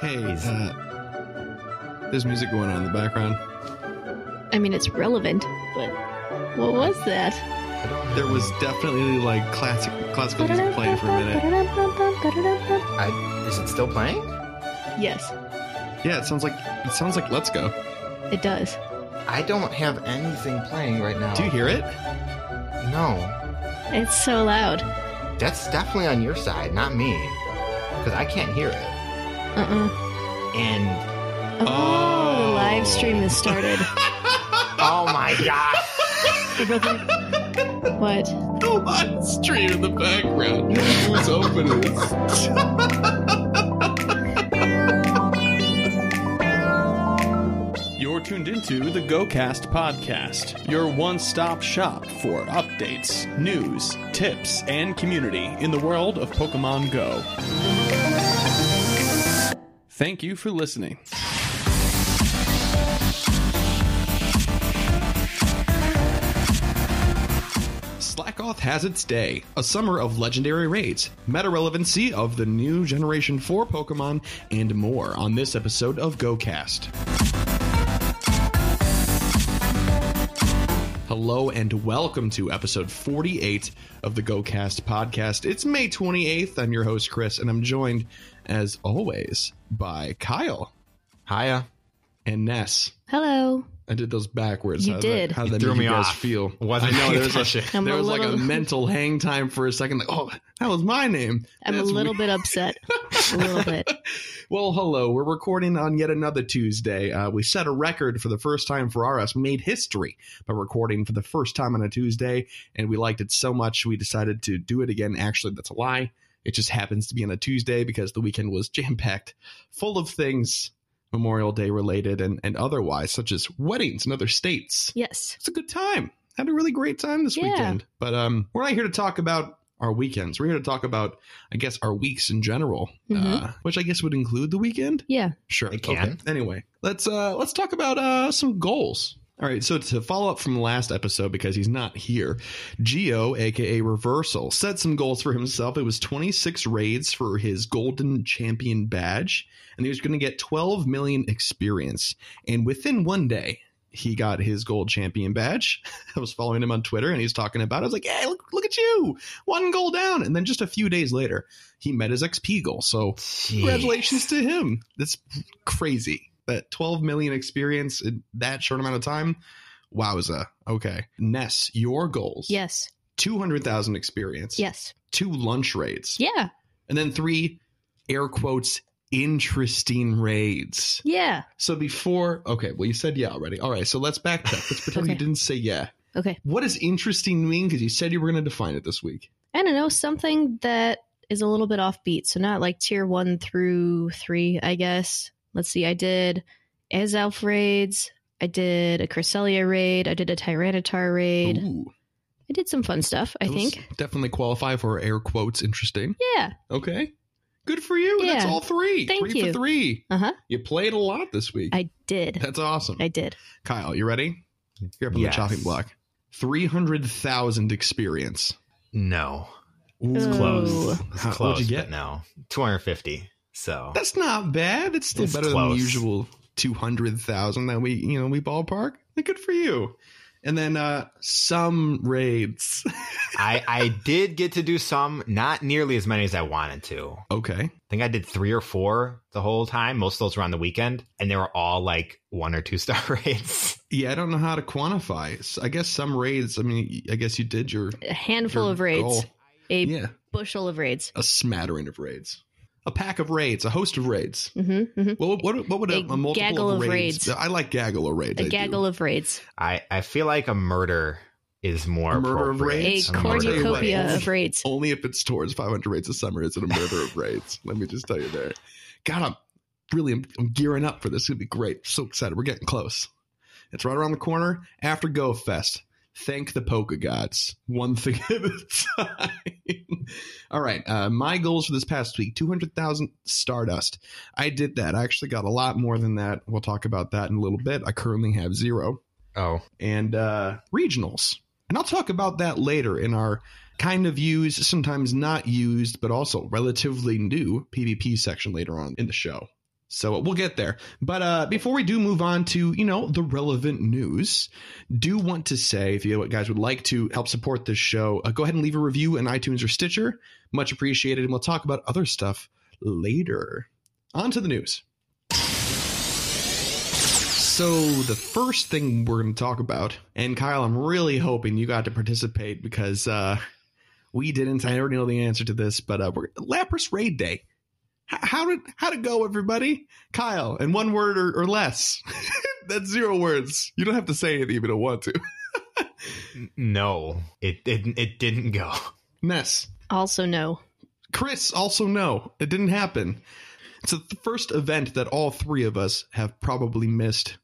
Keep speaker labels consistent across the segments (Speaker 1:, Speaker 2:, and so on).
Speaker 1: Hey, uh, there's music going on in the background.
Speaker 2: I mean, it's relevant, but what was that?
Speaker 1: There was definitely like classic classical music playing for a minute.
Speaker 3: I, is it still playing?
Speaker 2: Yes,
Speaker 1: Yeah, it sounds like it sounds like Let's Go.
Speaker 2: it does.
Speaker 3: I don't have anything playing right now.
Speaker 1: Do you hear it?
Speaker 3: No.
Speaker 2: It's so loud.
Speaker 3: That's definitely on your side, not me. Because I can't hear it.
Speaker 2: Uh-uh.
Speaker 3: And
Speaker 2: Oh, the live stream has started.
Speaker 3: oh my god.
Speaker 2: what?
Speaker 1: The live stream in the background. Who's opening
Speaker 4: You're tuned into the GoCast podcast, your one stop shop for updates, news, tips, and community in the world of Pokemon Go. Thank you for listening.
Speaker 1: Slakoth has its day. A summer of legendary raids, meta relevancy of the new Generation 4 Pokemon, and more on this episode of GoCast. Hello and welcome to episode 48 of the GoCast podcast. It's May 28th. I'm your host, Chris, and I'm joined, as always, by Kyle
Speaker 3: Hiya.
Speaker 1: and Ness.
Speaker 2: Hello.
Speaker 1: I did those backwards.
Speaker 2: You
Speaker 1: How
Speaker 2: did.
Speaker 1: That, how
Speaker 3: You
Speaker 1: that
Speaker 3: threw me
Speaker 1: you guys
Speaker 3: off.
Speaker 1: feel?
Speaker 3: Wasn't
Speaker 1: I know there was, a,
Speaker 3: attention.
Speaker 1: There
Speaker 2: a
Speaker 1: was like a mental hang time for a second. Like, oh, that was my name.
Speaker 2: I'm
Speaker 1: That's
Speaker 2: a little
Speaker 1: weird.
Speaker 2: bit upset. A little bit.
Speaker 1: Well, hello. We're recording on yet another Tuesday. Uh, we set a record for the first time for RS, made history by recording for the first time on a Tuesday, and we liked it so much we decided to do it again. Actually, that's a lie. It just happens to be on a Tuesday because the weekend was jam packed, full of things Memorial Day related and, and otherwise, such as weddings in other states.
Speaker 2: Yes.
Speaker 1: It's a good time. Had a really great time this
Speaker 2: Yeah.
Speaker 1: weekend. But um, we're not here to talk about our weekends. We're here to talk about, I guess, our weeks in general, uh,
Speaker 2: Mhm.
Speaker 1: which I guess would include the weekend.
Speaker 2: Yeah.
Speaker 1: Sure,
Speaker 3: It can.
Speaker 1: Okay. Anyway, let's uh, let's talk about uh, some goals. All right, so to follow up from the last episode, because he's not here, Geo, aka Reversal, set some goals for himself. It was 26 raids for his Golden Champion badge, and he was going to get 12 million experience. And within one day, he got his Gold Champion badge. I was following him on Twitter, and he's talking about it. I was like, hey, look, look at you, one goal down. And then just a few days later, he met his XP goal. So congratulations to him. That's crazy. That 12 million experience in that short amount of time. Wowza. Okay. Ness, your goals.
Speaker 2: Yes.
Speaker 1: 200,000 experience.
Speaker 2: Yes.
Speaker 1: Two lunch raids.
Speaker 2: Yeah.
Speaker 1: And then three air quotes interesting raids.
Speaker 2: Yeah.
Speaker 1: So before, okay, well, you said yeah already. All right. So let's backtrack. Let's pretend you didn't say yeah.
Speaker 2: Okay.
Speaker 1: What does interesting mean? Because you said you were going to define it this week.
Speaker 2: I don't know. Something that is a little bit offbeat. So not like tier one through three, I guess. Let's see. I did Azelf raids. I did a Cresselia raid. I did a Tyranitar raid.
Speaker 1: Ooh,
Speaker 2: I did some fun stuff, I
Speaker 1: those
Speaker 2: think.
Speaker 1: Definitely qualify for air quotes interesting.
Speaker 2: Yeah.
Speaker 1: Okay. Good for you. That's all three.
Speaker 2: Thank
Speaker 1: three
Speaker 2: you.
Speaker 1: for three.
Speaker 2: Uh huh.
Speaker 1: You played a lot this week.
Speaker 2: I did.
Speaker 1: That's awesome.
Speaker 2: I did.
Speaker 1: Kyle, you ready? You're up on
Speaker 3: Yes.
Speaker 1: the chopping block. 300,000 experience.
Speaker 3: No.
Speaker 1: Ooh.
Speaker 3: It's close. It's
Speaker 1: How-
Speaker 3: close,
Speaker 1: what'd you get?
Speaker 3: no. 250. So
Speaker 1: That's not bad. It's still
Speaker 3: It's
Speaker 1: better than the usual 200,000 that we, you know, we ballpark. Good for you. And then uh some raids.
Speaker 3: I I did get to do some, not nearly as many as I wanted to.
Speaker 1: Okay.
Speaker 3: I think I did three or four the whole time. Most of those were on the weekend, and they were all like one or two star raids.
Speaker 1: Yeah, I don't know how to quantify. I guess some raids, I mean, I guess you did your,
Speaker 2: A handful
Speaker 1: your
Speaker 2: of raids.
Speaker 1: goal.
Speaker 2: A
Speaker 1: Yeah,
Speaker 2: bushel of raids.
Speaker 1: a smattering of raids. A pack of raids, a host of raids.
Speaker 2: Mm-hmm, mm-hmm.
Speaker 1: What, what, what would a,
Speaker 2: A
Speaker 1: a multiple
Speaker 2: gaggle
Speaker 1: of
Speaker 2: of
Speaker 1: raids?
Speaker 2: raids.
Speaker 1: I like gaggle of raids.
Speaker 2: A
Speaker 1: I do.
Speaker 2: gaggle of raids.
Speaker 3: I I feel like a murder is more
Speaker 1: A murder of
Speaker 3: appropriate.
Speaker 2: A
Speaker 1: raids?
Speaker 3: A
Speaker 2: cornucopia
Speaker 3: raids.
Speaker 2: of raids.
Speaker 1: Only if it's towards 500 raids a summer is it a murder of raids. Let me just tell you there. God, I'm really I'm, I'm gearing up for this. It's gonna be great. So excited. We're getting close. It's right around the corner after Go Fest. Thank the polka gods. One thing at a time. All right. Uh, my goals for this past week 200,000 Stardust. I did that. I actually got a lot more than that. We'll talk about that in a little bit. I currently have zero.
Speaker 3: Oh,
Speaker 1: and uh, regionals. And I'll talk about that later in our kind of used, sometimes not used, but also relatively new PvP section later on in the show. So we'll get there. But uh, before we do move on to, you know, the relevant news, do want to say if you guys would like to help support this show, uh, go ahead and leave a review in iTunes or Stitcher. Much appreciated. And we'll talk about other stuff later. On to the news. So the first thing we're going to talk about, and Kyle, I'm really hoping you got to participate because uh, we didn't. I already know the answer to this, but uh, we're Lapras Raid Day. H- How did how to go, everybody? Kyle, in one word or, or less. That's zero words. You don't have to say anything if you don't want to.
Speaker 3: No, it didn't. It didn't go.
Speaker 1: Ness.
Speaker 2: Also, no.
Speaker 1: Chris, also no, it didn't happen. It's the first event that all three of us have probably missed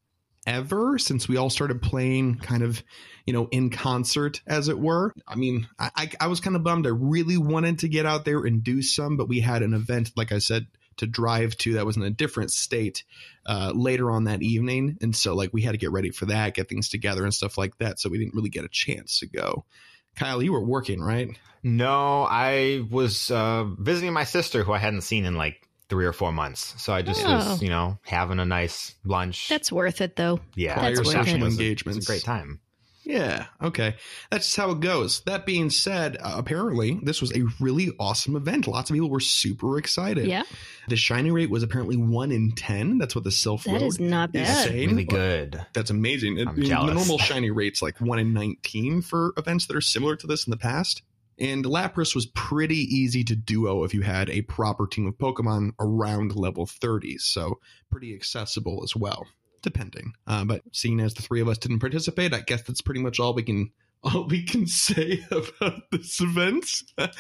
Speaker 1: ever since we all started playing kind of, you know, in concert, as it were. I mean, I, I, I was kind of bummed. I really wanted to get out there and do some, but we had an event, like I said, to drive to that was in a different state uh, later on that evening. And so, like, we had to get ready for that, get things together and stuff like that. So we didn't really get a chance to go. Kyle, you were working, right?
Speaker 3: No, I was uh, visiting my sister who I hadn't seen in like three or four months. So I just
Speaker 2: Oh.
Speaker 3: was, you know, having a nice lunch.
Speaker 2: That's worth it, though.
Speaker 3: yeah,
Speaker 2: That's
Speaker 1: Prior
Speaker 2: worth it.
Speaker 1: social
Speaker 3: It was a-
Speaker 1: engagements.
Speaker 3: It was a great time.
Speaker 1: Yeah. Okay. That's just how it goes. That being said, uh, apparently this was a really awesome event. Lots of people were super excited.
Speaker 2: Yeah,
Speaker 1: The shiny rate was apparently one in ten. That's what the self
Speaker 2: that is not
Speaker 1: is
Speaker 2: bad.
Speaker 1: saying.
Speaker 3: Really good.
Speaker 1: That's amazing. It-
Speaker 3: I'm
Speaker 1: the
Speaker 3: jealous.
Speaker 1: normal shiny rate's like one in nineteen for events that are similar to this in the past. And Lapras was pretty easy to duo if you had a proper team of Pokemon around level 30s. So pretty accessible as well, depending. Uh, but seeing as the three of us didn't participate, I guess that's pretty much all we can all we can say about this event.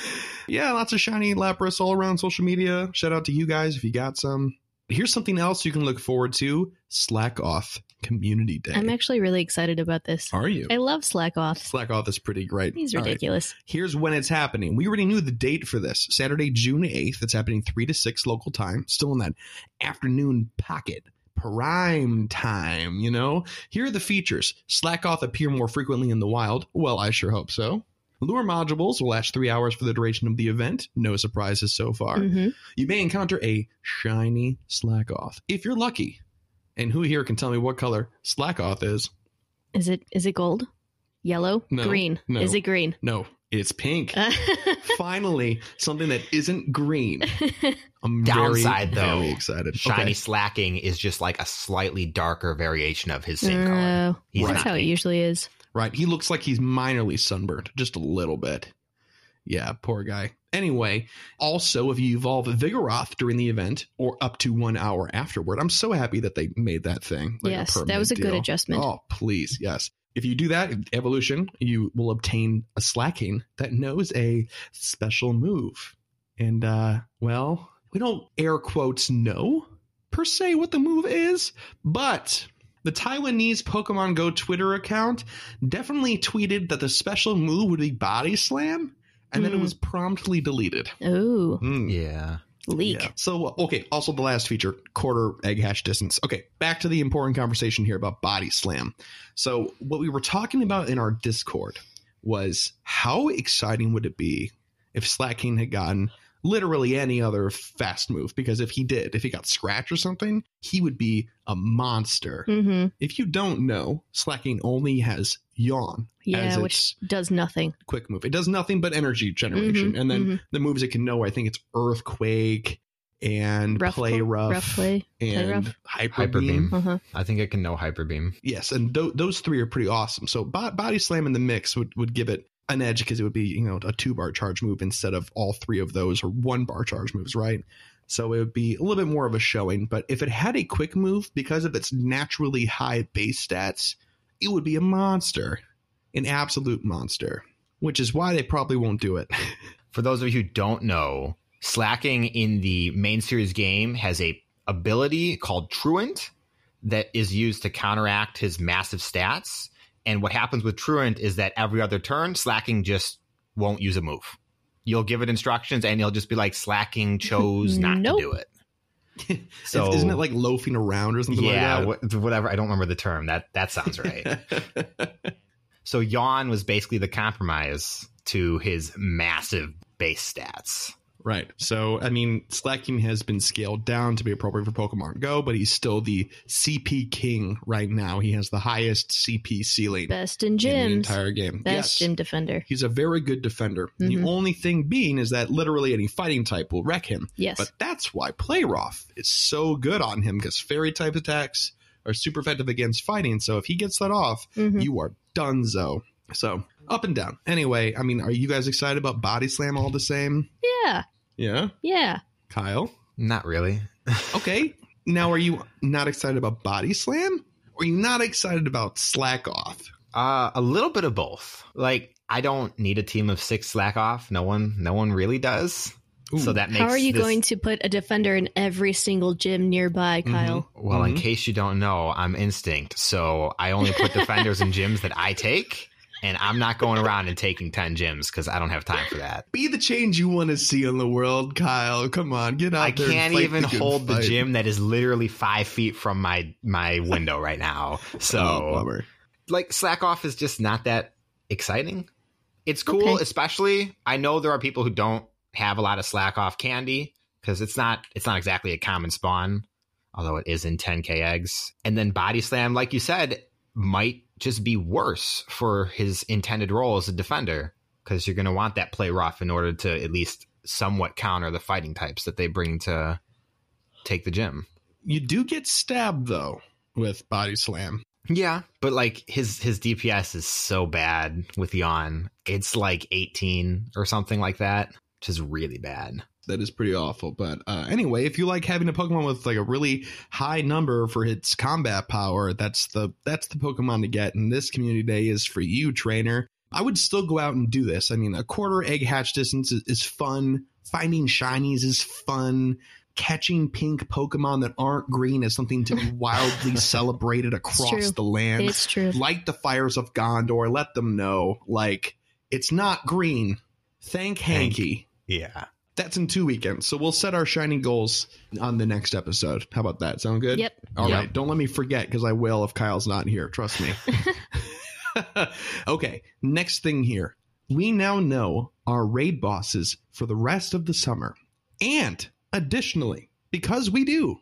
Speaker 1: yeah, lots of shiny Lapras all around social media. Shout out to you guys if you got some. Here's something else you can look forward to: Slakoth Community Day.
Speaker 2: I'm actually really excited about this.
Speaker 1: Are you?
Speaker 2: I love Slakoth.
Speaker 1: Slack Off is pretty great.
Speaker 2: He's
Speaker 1: All right.
Speaker 2: ridiculous.
Speaker 1: Here's when it's happening. We already knew the date for this Saturday, June 8th. It's happening 3 to 6 local time, still in that afternoon pocket. Prime time, you know? Here are the features. Slakoth appear more frequently in the wild. Well, I sure hope so. Lure modules will last three hours for the duration of the event. No surprises so far.
Speaker 2: hmm
Speaker 1: You may encounter a shiny Slakoth if you're lucky. And who here can tell me what color Slakoth is?
Speaker 2: Is it is it gold, yellow,
Speaker 1: No,
Speaker 2: green?
Speaker 1: no.
Speaker 2: Is it green?
Speaker 1: No, it's pink. Finally, something that isn't green. I'm
Speaker 3: Downside,
Speaker 1: very,
Speaker 3: though,
Speaker 1: very excited.
Speaker 3: Shiny
Speaker 1: Okay.
Speaker 3: Slaking is just like a slightly darker variation of his same color.
Speaker 2: Uh,
Speaker 3: He's
Speaker 2: that's
Speaker 3: not
Speaker 2: how it usually is.
Speaker 1: Right. He looks like he's minorly sunburned, just a little bit. Yeah, poor guy. Anyway, also, if you evolve Vigoroth during the event or up to one hour afterward, I'm so happy that they made that thing. like,
Speaker 2: yes, that was a good adjustment.
Speaker 1: Oh, please, yes. If you do that, evolution, you will obtain a Slaking that knows a special move. And, uh, well, we don't air quotes know per se what the move is, but the Taiwanese Pokemon Go Twitter account definitely tweeted that the special move would be Body Slam, and then it
Speaker 2: Hmm.
Speaker 1: was promptly deleted.
Speaker 2: Oh,
Speaker 1: Hmm.
Speaker 3: Yeah.
Speaker 2: Leak.
Speaker 1: Yeah. So, okay, also the last feature, quarter egg hatch distance. Okay, back to the important conversation here about body slam. So, what we were talking about in our Discord was how exciting would it be if Slaking had gotten literally any other fast move? Because if he did, if he got scratch or something, he would be a monster.
Speaker 2: hmm
Speaker 1: If you don't know, Slaking only has Yawn
Speaker 2: Yeah,
Speaker 1: as
Speaker 2: which does nothing.
Speaker 1: quick move. It does nothing but energy generation.
Speaker 2: Mhm,
Speaker 1: and then
Speaker 2: mhm.
Speaker 1: the moves it can know, I think it's Earthquake and
Speaker 2: Rough
Speaker 1: Play Rough,
Speaker 2: rough play.
Speaker 1: and
Speaker 2: rough.
Speaker 1: Hyper,
Speaker 3: Hyper
Speaker 1: Beam.
Speaker 3: Beam.
Speaker 2: Uh-huh.
Speaker 3: I think it can know Hyper Beam.
Speaker 1: Yes, and th- those three are pretty awesome. So bo- Body Slam in the mix would, would give it an edge because it would be, you know, a two bar charge move instead of all three of those or one bar charge moves, right? So it would be a little bit more of a showing. But if it had a quick move because of its naturally high base stats, it would be a monster, an absolute monster, which is why they probably won't do it.
Speaker 3: For those of you who don't know, Slaking in the main series game has a ability called Truant that is used to counteract his massive stats. And what happens with Truant is that every other turn, Slaking just won't use a move. You'll give it instructions and you'll just be like, Slaking chose not
Speaker 2: Nope.
Speaker 3: to do it. So
Speaker 1: Isn't it like loafing around or something
Speaker 3: yeah,
Speaker 1: like
Speaker 3: wh- whatever. I don't remember the term. That that sounds right. so Yawn was basically the compromise to his massive base stats.
Speaker 1: Right. So, I mean, Slaking has been scaled down to be appropriate for Pokemon Go, but he's still the CP king right now. He has the highest CP ceiling
Speaker 2: Best in
Speaker 1: in the entire game.
Speaker 2: Best
Speaker 1: yes.
Speaker 2: gym defender.
Speaker 1: He's a very good defender. The
Speaker 2: Mhm.
Speaker 1: only thing being is that literally any fighting type will wreck him.
Speaker 2: Yes.
Speaker 1: But that's why Play Rough is so good on him because fairy type attacks are super effective against fighting. So if he gets that off,
Speaker 2: Mhm.
Speaker 1: you are donezo. So up and down. Anyway, I mean, are you guys excited about Body Slam all the same?
Speaker 2: Yeah.
Speaker 1: Yeah.
Speaker 2: Yeah.
Speaker 1: Kyle?
Speaker 3: Not really.
Speaker 1: Okay. now, are you not excited about Body Slam? Or are you not excited about Slakoth?
Speaker 3: Uh, a little bit of both. Like, I don't need a team of six Slakoth. No one, no one really does. So that makes
Speaker 2: How are you
Speaker 3: this-
Speaker 2: going to put a defender in every single gym nearby,
Speaker 1: Mm-hmm.
Speaker 2: Kyle?
Speaker 3: Well, in
Speaker 1: Mhm.
Speaker 3: case you don't know, I'm instinct. So I only put defenders in gyms that I take, and I'm not going around and taking 10 gyms because I don't have time for that.
Speaker 1: Be the change you want to see in the world, Kyle. Come on, get out
Speaker 3: I
Speaker 1: there. and
Speaker 3: can't
Speaker 1: fight
Speaker 3: even
Speaker 1: the good
Speaker 3: hold the gym that is literally five feet from my my window right now. So
Speaker 1: oh,
Speaker 3: like Slakoth is just not that exciting. It's cool,
Speaker 2: Okay.
Speaker 3: especially I know there are people who don't have a lot of Slakoth candy because it's not it's not exactly a common spawn, although it is in 10k eggs. And then body slam, like you said, might just be worse for his intended role as a defender because you're going to want that play rough in order to at least somewhat counter the fighting types that they bring to take the gym.
Speaker 1: You do get stabbed though with Body Slam.
Speaker 3: Yeah, but like his his DPS is so bad with Yawn. It's like 18 or something like that, which is really bad.
Speaker 1: That is pretty awful. But uh, anyway, if you like having a Pokemon with like a really high number for its combat power, that's the that's the Pokemon to get. And this community day is for you, trainer. I would still go out and do this. I mean, a quarter egg hatch distance is, is fun. Finding shinies is fun. Catching pink Pokemon that aren't green is something to be wildly celebrated across
Speaker 2: true.
Speaker 1: the land.
Speaker 2: It's true.
Speaker 1: light the fires of Gondor. Let them know, like it's not green. Thank
Speaker 3: Thank-
Speaker 1: Hanky.
Speaker 3: Yeah.
Speaker 1: That's in two weekends, so we'll set our shiny goals on the next episode. How about that? Sound good?
Speaker 2: Yep.
Speaker 1: All right.
Speaker 3: Yep.
Speaker 1: Don't let me forget because I will if Kyle's not here. Trust me. okay. Next thing here. We now know our raid bosses for the rest of the summer. And additionally, because we do,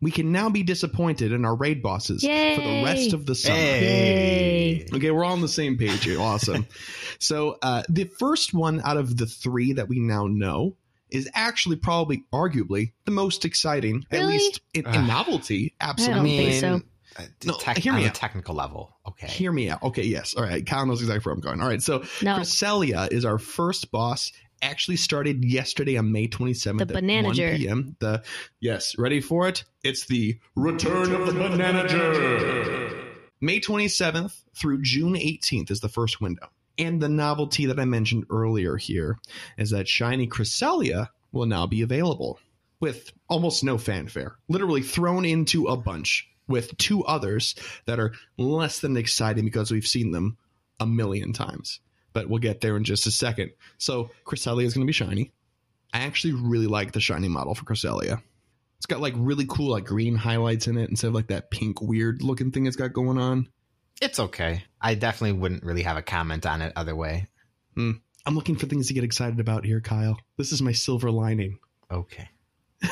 Speaker 1: we can now be disappointed in our raid bosses for the rest of the summer.
Speaker 2: Yay.
Speaker 1: Okay, we're all on the same page here. Awesome. so, uh, the first one out of the three that we now know is actually probably, arguably, the most exciting, at least in, in
Speaker 3: Ugh.
Speaker 1: novelty.
Speaker 2: I
Speaker 1: Absolutely.
Speaker 2: don't think so.
Speaker 3: uh,
Speaker 1: No,
Speaker 3: tech-
Speaker 1: hear me
Speaker 3: on a
Speaker 1: out.
Speaker 3: technical level. Okay.
Speaker 1: Hear me out. Okay, yes. All right. Kyle knows exactly where I'm going. All right. So,
Speaker 2: No.
Speaker 1: Cresselia is our first boss. Actually started yesterday on May 27th
Speaker 2: The
Speaker 1: at 1 p.m. The yes, ready for it? It's the Return of the Bananager. May 27th through June 18th is the first window. And the novelty that I mentioned earlier here is that Shiny Cresselia will now be available with almost no fanfare, literally thrown into a bunch with two others that are less than exciting because we've seen them a million times. But we'll get there in just a second. So Cresselia is going to be shiny. I actually really like the shiny model for Cresselia. It's got like really cool like green highlights in it instead of like that pink weird looking thing it's got going on.
Speaker 3: It's okay. I definitely wouldn't really have a comment on it other way. Hmm.
Speaker 1: I'm looking for things to get excited about here, Kyle. This is my silver lining.
Speaker 3: Okay.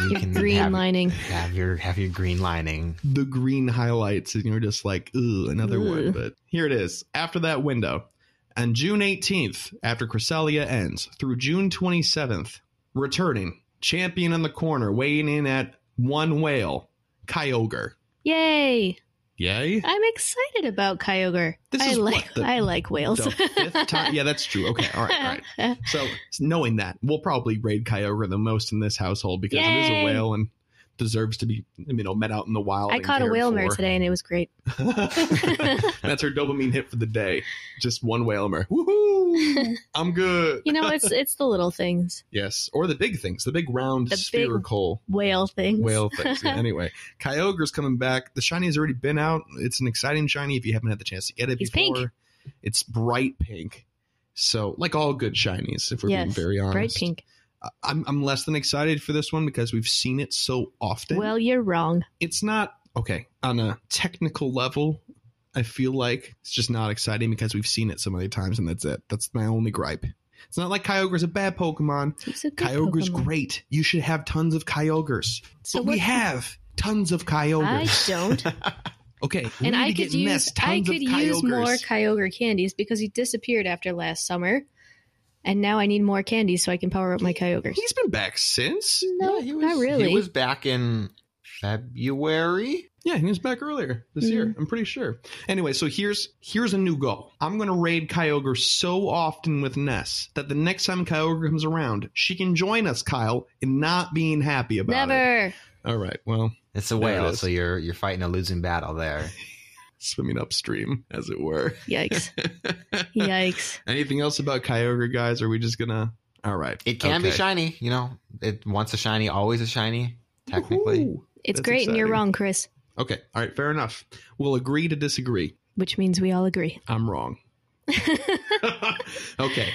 Speaker 3: You
Speaker 2: Your green
Speaker 3: have,
Speaker 2: lining.
Speaker 3: have your have your green lining.
Speaker 1: the green highlights and you're just like, ooh, another one. But here it is. After that window, on June 18th, after Cresselia ends, through June 27th, returning, champion in the corner, weighing in at one whale, Kyogre.
Speaker 2: Yay!
Speaker 1: Yay?
Speaker 2: I'm excited about Kyogre.
Speaker 1: This
Speaker 2: I like
Speaker 1: what, the-
Speaker 2: I like whales.
Speaker 1: The fifth time. Yeah, that's true. Okay. All right. All right. So knowing that, we'll probably raid Kyogre the most in this household because it is a whale and deserves to be, you know, met out in the wild.
Speaker 2: I caught a
Speaker 1: Wailmer
Speaker 2: today and it was great.
Speaker 1: That's her dopamine hit for the day. Just one Wailmer. Woohoo! I'm good.
Speaker 2: You know, it's it's the little things,
Speaker 1: yes, or the big things, the big round
Speaker 2: The big-
Speaker 1: spherical
Speaker 2: whale things.
Speaker 1: whale things. Yeah, anyway, Kyogre's coming back. The shiny has already been out. It's an exciting shiny if you haven't had the chance to get it
Speaker 2: He's
Speaker 1: before.
Speaker 2: pink.
Speaker 1: It's bright pink. So, like all good shinies, if we're being very honest.
Speaker 2: bright pink.
Speaker 1: I'm, I'm less than excited for this one because we've seen it so often.
Speaker 2: Well, you're wrong.
Speaker 1: it's not okay on a technical level. I feel like it's just not exciting because we've seen it so many times, and that's it. That's my only gripe. It's not like Kyogre's a bad Pokemon.
Speaker 2: He's a
Speaker 1: Kyogre's
Speaker 2: Pokemon.
Speaker 1: great. You should have tons of Kyogres.
Speaker 2: So
Speaker 1: but we have tons of Kyogre's.
Speaker 2: I don't.
Speaker 1: Okay,
Speaker 2: and I could use I could use more. Kyogre candies because he disappeared after last summer, and now I need more candies so I can power up my Kyogres.
Speaker 1: He's been back since.
Speaker 2: No,
Speaker 3: Yeah, he was,
Speaker 2: not really.
Speaker 3: He was back in February.
Speaker 1: Yeah, he was back earlier this
Speaker 2: Mhm.
Speaker 1: year. I'm pretty sure. Anyway, so here's here's a new goal. I'm going to raid Kyogre so often with Ness that the next time Kyogre comes around, she can join us, Kyle, in not being happy about it.
Speaker 2: Never.
Speaker 1: All right. Well,
Speaker 3: It's a
Speaker 1: There it
Speaker 3: whale, so you're you're fighting a losing battle there.
Speaker 1: swimming upstream, as it were.
Speaker 2: Yikes. Yikes.
Speaker 1: Anything else about Kyogre, guys? Are we just gonna? All right.
Speaker 3: It can be shiny, you know. It once a shiny, always a shiny. Technically,
Speaker 1: Woohoo.
Speaker 2: It's
Speaker 1: That's
Speaker 2: great and you're wrong, Chris.
Speaker 1: Okay. All right. Fair enough. We'll agree to disagree.
Speaker 2: Which means we all agree.
Speaker 1: I'm wrong. okay.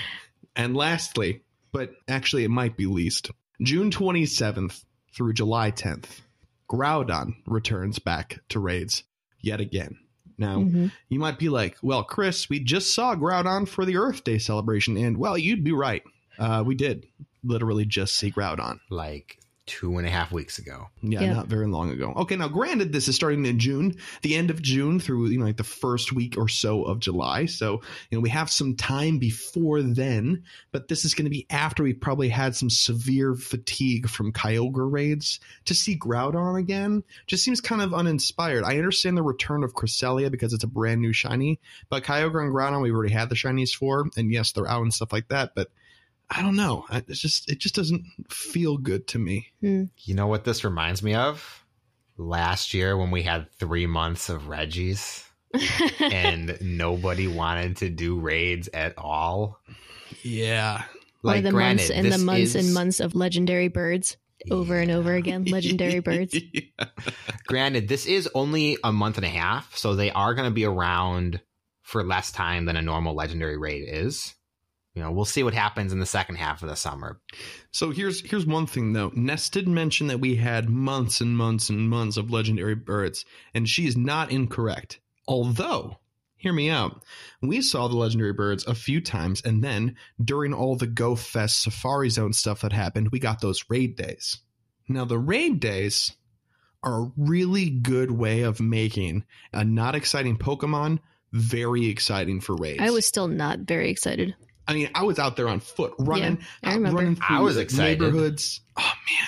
Speaker 1: And lastly, but actually it might be least, June 27th through July 10th, Groudon returns back to raids yet again. Now,
Speaker 2: Mhm.
Speaker 1: you might be like, well, Chris, we just saw Groudon for the Earth Day celebration. And, well, you'd be right. Uh, we did literally just see Groudon.
Speaker 3: like two and a half weeks ago.
Speaker 1: Yeah,
Speaker 2: Yeah.
Speaker 1: not very long ago. Okay, now granted, this is starting in June, the end of June through you know like the first week or so of July. So you know we have some time before then, but this is going to be after we probably had some severe fatigue from Kyogre raids. To see Groudon again just seems kind of uninspired. I understand the return of Cresselia because it's a brand new shiny, but Kyogre and Groudon we've already had the shinies for, and yes, they're out and stuff like that, but. I don't know. I- It's just it just doesn't feel good to me. Hmm.
Speaker 3: You know what this reminds me of? Last year when we had three months of Regis and nobody wanted to do raids at all.
Speaker 1: Yeah.
Speaker 2: or the months
Speaker 3: granted,
Speaker 2: and the months
Speaker 3: is-
Speaker 2: and months of legendary birds over and over again. Legendary birds.
Speaker 1: Yeah.
Speaker 3: Granted, this is only a month and a half, so they are going to be around for less time than a normal legendary raid is. You know, we'll see what happens in the second half of the summer.
Speaker 1: So here's here's one thing though. Ness did mention that we had months and months and months of legendary birds, and she is not incorrect. Although, hear me out, we saw the legendary birds a few times, and then during all the Go Fest Safari Zone stuff that happened, we got those raid days. Now the raid days are a really good way of making a not exciting Pokemon very exciting for raids.
Speaker 2: I was still not very excited.
Speaker 1: I mean, I was out there on foot running,
Speaker 2: I
Speaker 1: out
Speaker 2: remember.
Speaker 1: running through
Speaker 3: I was excited.
Speaker 1: neighborhoods. Oh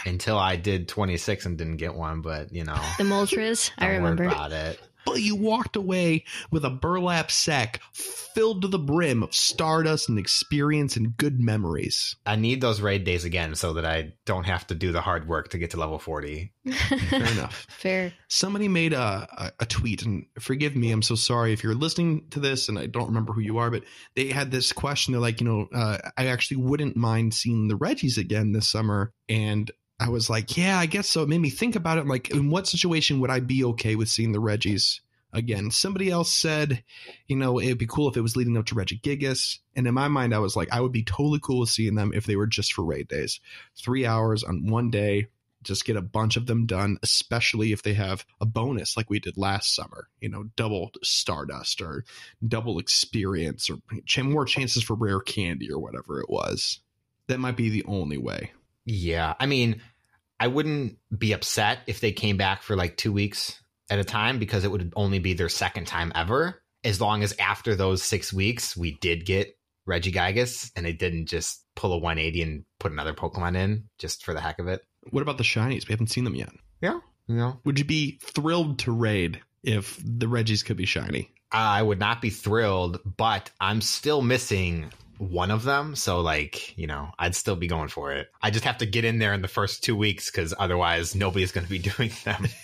Speaker 1: man!
Speaker 3: Until I did 26 and didn't get one, but you know,
Speaker 2: The Moltres, I
Speaker 3: don't worry
Speaker 2: remember.
Speaker 3: about it.
Speaker 1: But you walked away with a burlap sack filled to the brim of stardust and experience and good memories.
Speaker 3: I need those raid days again so that I don't have to do the hard work to get to level 40.
Speaker 1: Fair enough.
Speaker 2: Fair.
Speaker 1: Somebody made a, a, a tweet, and forgive me, I'm so sorry if you're listening to this, and I don't remember who you are, but they had this question. They're like, you know, uh, I actually wouldn't mind seeing the Regis again this summer. And I was like, yeah, I guess so. It made me think about it. Like, in what situation would I be okay with seeing the Regis again? Somebody else said, you know, it'd be cool if it was leading up to Regigigas. And in my mind, I was like, I would be totally cool with seeing them if they were just for raid days. Three hours on one day, just get a bunch of them done, especially if they have a bonus like we did last summer, you know, double Stardust or double experience or more chances for rare candy or whatever it was. That might be the only way.
Speaker 3: Yeah. I mean, I wouldn't be upset if they came back for like two weeks at a time because it would only be their second time ever. As long as after those six weeks, we did get Regigigas and they didn't just pull a 180 and put another Pokemon in just for the heck of it.
Speaker 1: What about the shinies? We haven't seen them yet.
Speaker 3: Yeah. You know,
Speaker 1: Would you be thrilled to raid if the Regis could be shiny?
Speaker 3: I would not be thrilled, but I'm still missing one of them. So, like, you know, I'd still be going for it. I just have to get in there in the first two weeks because otherwise nobody's going to be doing them.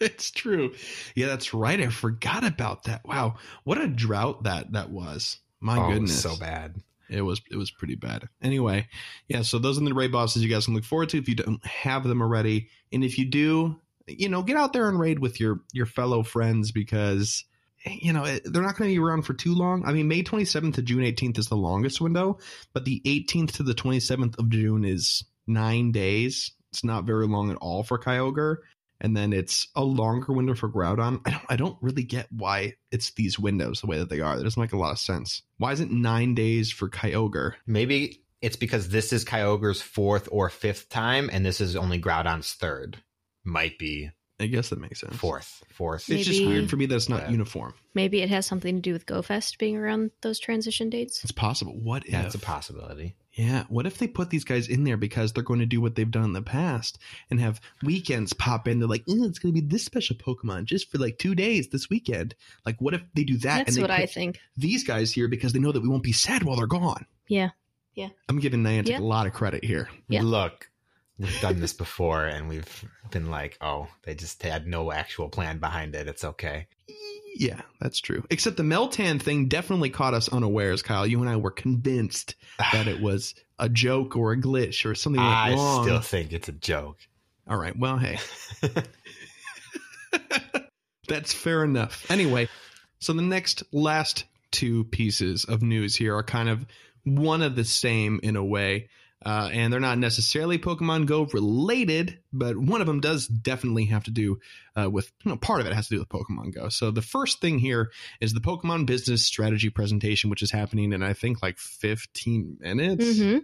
Speaker 1: It's true. Yeah, that's right. I forgot about that. Wow, what a drought that that was. My
Speaker 3: oh,
Speaker 1: goodness,
Speaker 3: so bad.
Speaker 1: It was it was pretty bad. Anyway, yeah. So those are the raid bosses you guys can look forward to if you don't have them already, and if you do, you know, get out there and raid with your your fellow friends because you know they're not going to be around for too long. I mean, May 27th to June 18th is the longest window, but the 18th to the 27th of June is nine days. It's not very long at all for Kyogre. and then it's a longer window for Groudon. I don't I don't really get why it's these windows the way that they are. That doesn't make a lot of sense. Why is it nine days for Kyogre?
Speaker 3: Maybe it's because this is Kyogre's fourth or fifth time, and this is only Groudon's third. Might be
Speaker 1: I guess that makes sense.
Speaker 3: fourth. Fourth.
Speaker 1: It's just weird for me that it's not
Speaker 3: Yeah.
Speaker 1: uniform.
Speaker 2: Maybe it has something to do with GoFest being around those transition dates.
Speaker 1: It's possible. What if?
Speaker 3: That's a possibility.
Speaker 1: Yeah. What if they put these guys in there because they're going to do what they've done in the past and have weekends pop in? They're like, "Mm, it's going to be this special Pokemon just for like two days this weekend. Like, what if they do that?
Speaker 2: That's
Speaker 1: and
Speaker 2: what I think.
Speaker 1: These guys here because they know that we won't be sad while they're gone.
Speaker 2: Yeah. Yeah.
Speaker 1: I'm giving Niantic
Speaker 2: Yeah.
Speaker 1: a lot of credit here.
Speaker 2: Yeah.
Speaker 3: Look, we've done this before, and we've been like, oh, they just had no actual plan behind it. It's okay.
Speaker 1: Yeah, that's true. Except the Meltan thing definitely caught us unawares, Kyle. You and I were convinced that it was a joke or a glitch or something went
Speaker 3: I
Speaker 1: wrong.
Speaker 3: still think it's a joke.
Speaker 1: All right. Well, hey. That's fair enough. Anyway, so the next last two pieces of news here are kind of one of the same in a way. Uh, and they're not necessarily Pokemon Go related, but one of them does definitely have to do uh, with, you know, part of it has to do with Pokemon Go. So the first thing here is the Pokemon Business Strategy presentation, which is happening in, I think, like 15 minutes
Speaker 2: hmm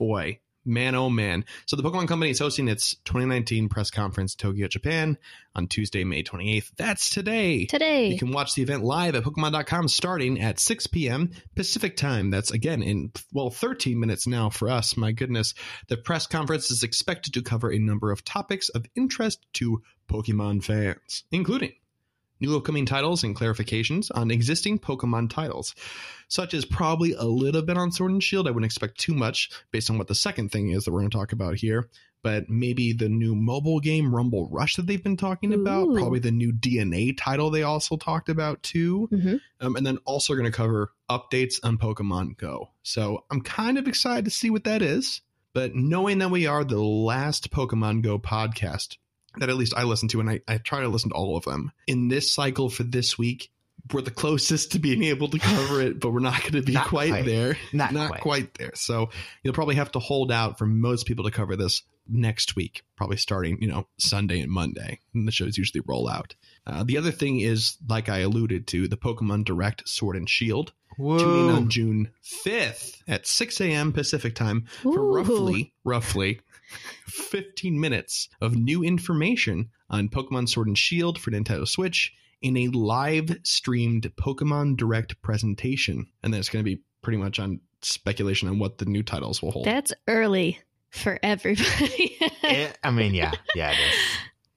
Speaker 1: boy, man, oh man. So the Pokemon Company is hosting its 2019 press conference in Tokyo, Japan on Tuesday, May 28th. That's today.
Speaker 2: Today.
Speaker 1: You can watch the event live at Pokemon.com starting at 6 p.m. Pacific time. That's again in, well, 13 minutes now for us. My goodness. The press conference is expected to cover a number of topics of interest to Pokemon fans, including new upcoming titles and clarifications on existing Pokemon titles, such as probably a little bit on Sword and Shield. I wouldn't expect too much based on what the second thing is that we're going to talk about here. But maybe the new mobile game Rumble Rush that they've been talking about,
Speaker 2: Ooh.
Speaker 1: probably the new DeNA title they also talked about too.
Speaker 2: hmm
Speaker 1: Um, and then also going to cover updates on Pokemon Go. So I'm kind of excited to see what that is. But knowing that we are the last Pokemon Go podcast that at least I listen to, and I, I try to listen to all of them in this cycle for this week, we're the closest to being able to cover it, but we're not going to be quite,
Speaker 3: quite.
Speaker 1: there.
Speaker 3: Not,
Speaker 1: not
Speaker 3: quite.
Speaker 1: quite there. So you'll probably have to hold out for most people to cover this next week, probably starting, you know, Sunday and Monday. And the shows usually roll out. Uh, the other thing is, like I alluded to, the Pokemon Direct Sword and Shield tuning in on June 5th at 6 a.m. Pacific time for
Speaker 2: Ooh.
Speaker 1: roughly, roughly 15 minutes of new information on Pokemon Sword and Shield for Nintendo Switch in a live streamed Pokemon Direct presentation. And then it's going to be pretty much on speculation on what the new titles will hold.
Speaker 2: That's early for everybody.
Speaker 3: It- I mean, yeah, yeah, it is.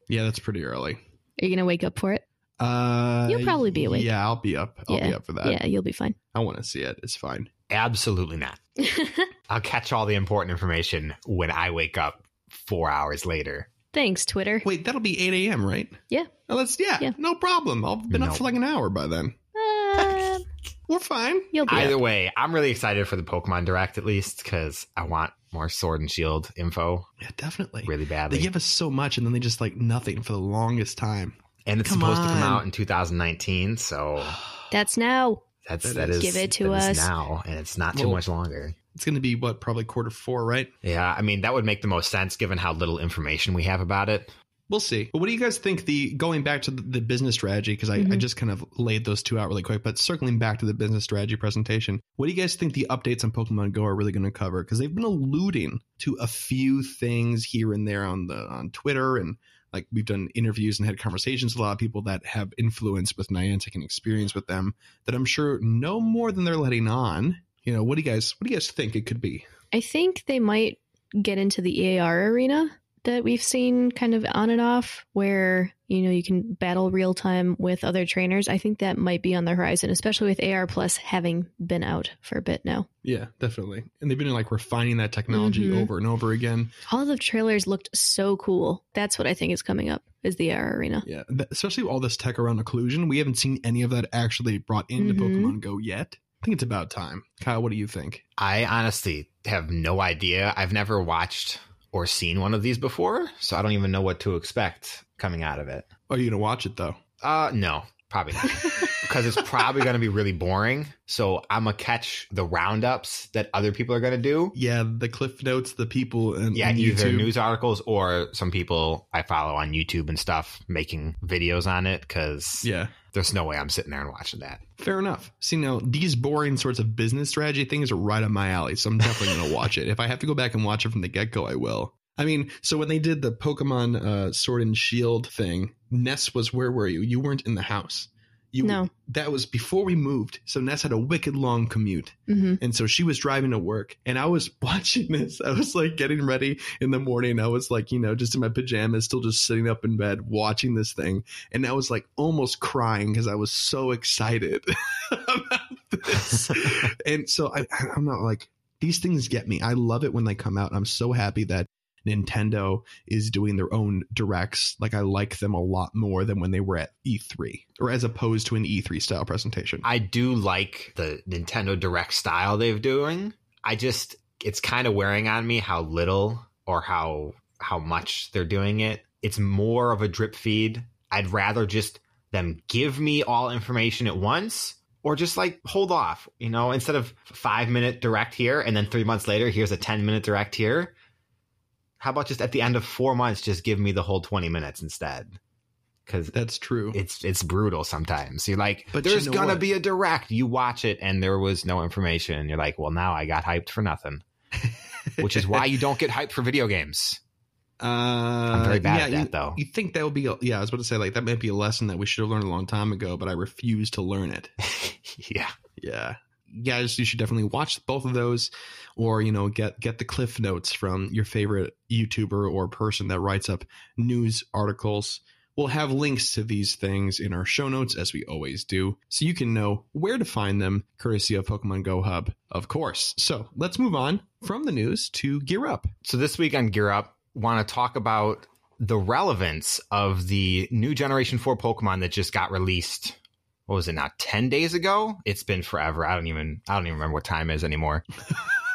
Speaker 1: yeah, that's pretty early.
Speaker 2: Are you gonna wake up for it?
Speaker 1: Uh,
Speaker 2: You'll probably be awake.
Speaker 1: Yeah, I'll be up. I'll be up for that.
Speaker 2: yeah, you'll be fine.
Speaker 1: I want to see it. It's fine.
Speaker 3: Absolutely not. I'll catch all the important information when I wake up four hours later.
Speaker 2: Thanks, Twitter.
Speaker 1: Wait, that'll be 8 a.m., right?
Speaker 2: Yeah.
Speaker 1: Oh, that's yeah,
Speaker 2: Yeah.
Speaker 1: no problem. I'll been up for like an hour by then.
Speaker 2: Uh,
Speaker 1: We're fine.
Speaker 2: you'll be
Speaker 3: Either
Speaker 2: up.
Speaker 3: way, I'm really excited for the Pokemon Direct at least because I want more Sword and Shield info
Speaker 1: Yeah, definitely.
Speaker 3: really badly.
Speaker 1: They give us so much, and then they just like nothing for the longest time.
Speaker 3: and it's
Speaker 1: Come
Speaker 3: supposed to come out in 2019, so
Speaker 2: That's now.
Speaker 3: That's
Speaker 1: That
Speaker 3: that
Speaker 1: is-
Speaker 3: is
Speaker 2: Give it to
Speaker 3: that is
Speaker 2: us.
Speaker 3: now, and it's not too
Speaker 1: Well-
Speaker 3: much longer.
Speaker 1: It's going to be what probably quarter four, right?
Speaker 3: Yeah, I mean that would make the most sense given how little information we have about it.
Speaker 1: We'll see. But what do you guys think? The going back to the, the business strategy because I, I
Speaker 2: Mhm.
Speaker 1: just kind of laid those two out really quick. But circling back to the business strategy presentation, what do you guys think the updates on Pokemon Go are really going to cover? Because they've been alluding to a few things here and there on the on Twitter and like we've done interviews and had conversations with a lot of people that have influence with Niantic and experience with them that I'm sure know more than they're letting on. You know, what do you guys what do you guys think it could be?
Speaker 2: I think they might get into the EAR arena that we've seen kind of on and off, where you know you can battle real time with other trainers. I think that might be on the horizon, especially with AR Plus having been out for a bit now.
Speaker 1: Yeah, definitely. And they've been like refining that technology
Speaker 2: Mhm.
Speaker 1: over and over again.
Speaker 2: All the trailers looked so cool. That's what I think is coming up is the AR arena.
Speaker 1: Yeah, th- especially all this tech around occlusion. We haven't seen any of that actually brought into
Speaker 2: Mhm.
Speaker 1: Pokemon Go yet. I think it's about time. Kyle, what do you think?
Speaker 3: I honestly have no idea. I've never watched or seen one of these before, so I don't even know what to expect coming out of it.
Speaker 1: Are you gonna watch it though?
Speaker 3: Uh, no, probably not. because it's probably going to be really boring. So I'm gonna catch the roundups that other people are going to do.
Speaker 1: Yeah, the cliff notes, the people, and
Speaker 3: Yeah, either
Speaker 1: YouTube.
Speaker 3: news articles or some people I follow on YouTube and stuff making videos on it. Because
Speaker 1: Yeah,
Speaker 3: there's no way I'm sitting there and watching that.
Speaker 1: fair enough. See, now these boring sorts of business strategy things are right up my alley, so I'm definitely going to watch it. If I have to go back and watch it from the get go, I will. I mean, so when they did the Pokemon uh, Sword and Shield thing, Ness was where were you? You weren't in the house. You,
Speaker 2: No.
Speaker 1: that was before we moved. So Ness had a wicked long commute.
Speaker 2: hmm
Speaker 1: And so she was driving to work and I was watching this. I was like getting ready in the morning. I was like, you know, just in my pajamas, still just sitting up in bed watching this thing. And I was like almost crying because I was so excited about this. and so I, I'm not like, these things get me. I love it when they come out. I'm so happy that Nintendo is doing their own directs. Like I like them a lot more than when they were at E3 or as opposed to an E3 style presentation.
Speaker 3: I do like the Nintendo Direct style they're doing. I just it's kind of wearing on me how little or how how much they're doing it. It's more of a drip feed. I'd rather just them give me all information at once or just like hold off, you know, instead of 5 minute direct here and then 3 months later here's a 10 minute direct here. How about just at the end of 4 months just give me the whole 20 minutes instead? Cuz
Speaker 1: That's true.
Speaker 3: it's it's brutal sometimes. You're like,
Speaker 1: But
Speaker 3: there's
Speaker 1: you know
Speaker 3: gonna
Speaker 1: what?
Speaker 3: be a direct. You watch it and there was no information. You're like, well, now I got hyped for nothing. Which is why you don't get hyped for video games.
Speaker 1: Uh,
Speaker 3: I'm very bad at
Speaker 1: you,
Speaker 3: that, though.
Speaker 1: You think that would be? A, yeah, I was about to say like that might be a lesson that we should have learned a long time ago, but I refuse to learn it.
Speaker 3: yeah.
Speaker 1: Yeah, guys, you should definitely watch both of those, or you know, get get the cliff notes from your favorite YouTuber or person that writes up news articles. We'll have links to these things in our show notes, as we always do, so you can know where to find them, courtesy of Pokemon Go Hub, of course. So let's move on from the news to Gear Up.
Speaker 3: So this week on Gear Up, want to talk about the relevance of the new Generation 4 Pokemon that just got released. What was it now? 10 days ago? It's been forever. I don't even I don't even remember what time is anymore.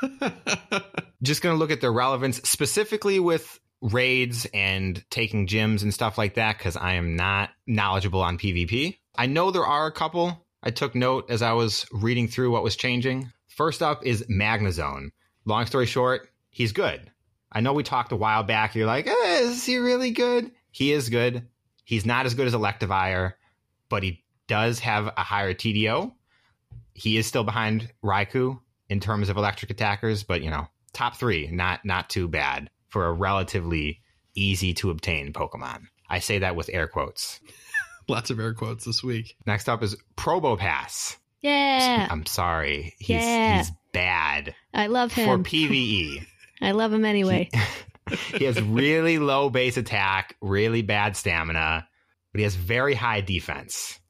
Speaker 3: just going to look at their relevance specifically with raids and taking gyms and stuff like that because I am not knowledgeable on PvP. I know there are a couple. I took note as I was reading through what was changing. First up is Magnezone. Long story short, he's good. I know we talked a while back. You're like, eh, is he really good? He is good. He's not as good as Electivire, but he does have a higher TDO. He is still behind Raikou in terms of electric attackers, but you know, top three, not not too bad for a relatively easy to obtain Pokemon. I say that with air quotes.
Speaker 1: Lots of air quotes this week.
Speaker 3: Next up is Probopass.
Speaker 2: Yeah,
Speaker 3: I'm sorry. He's
Speaker 2: Yeah.
Speaker 3: he's bad
Speaker 2: I love him. for.
Speaker 3: PvE.
Speaker 2: I love him anyway.
Speaker 3: he has really low base attack, really bad stamina, but he has very high defense.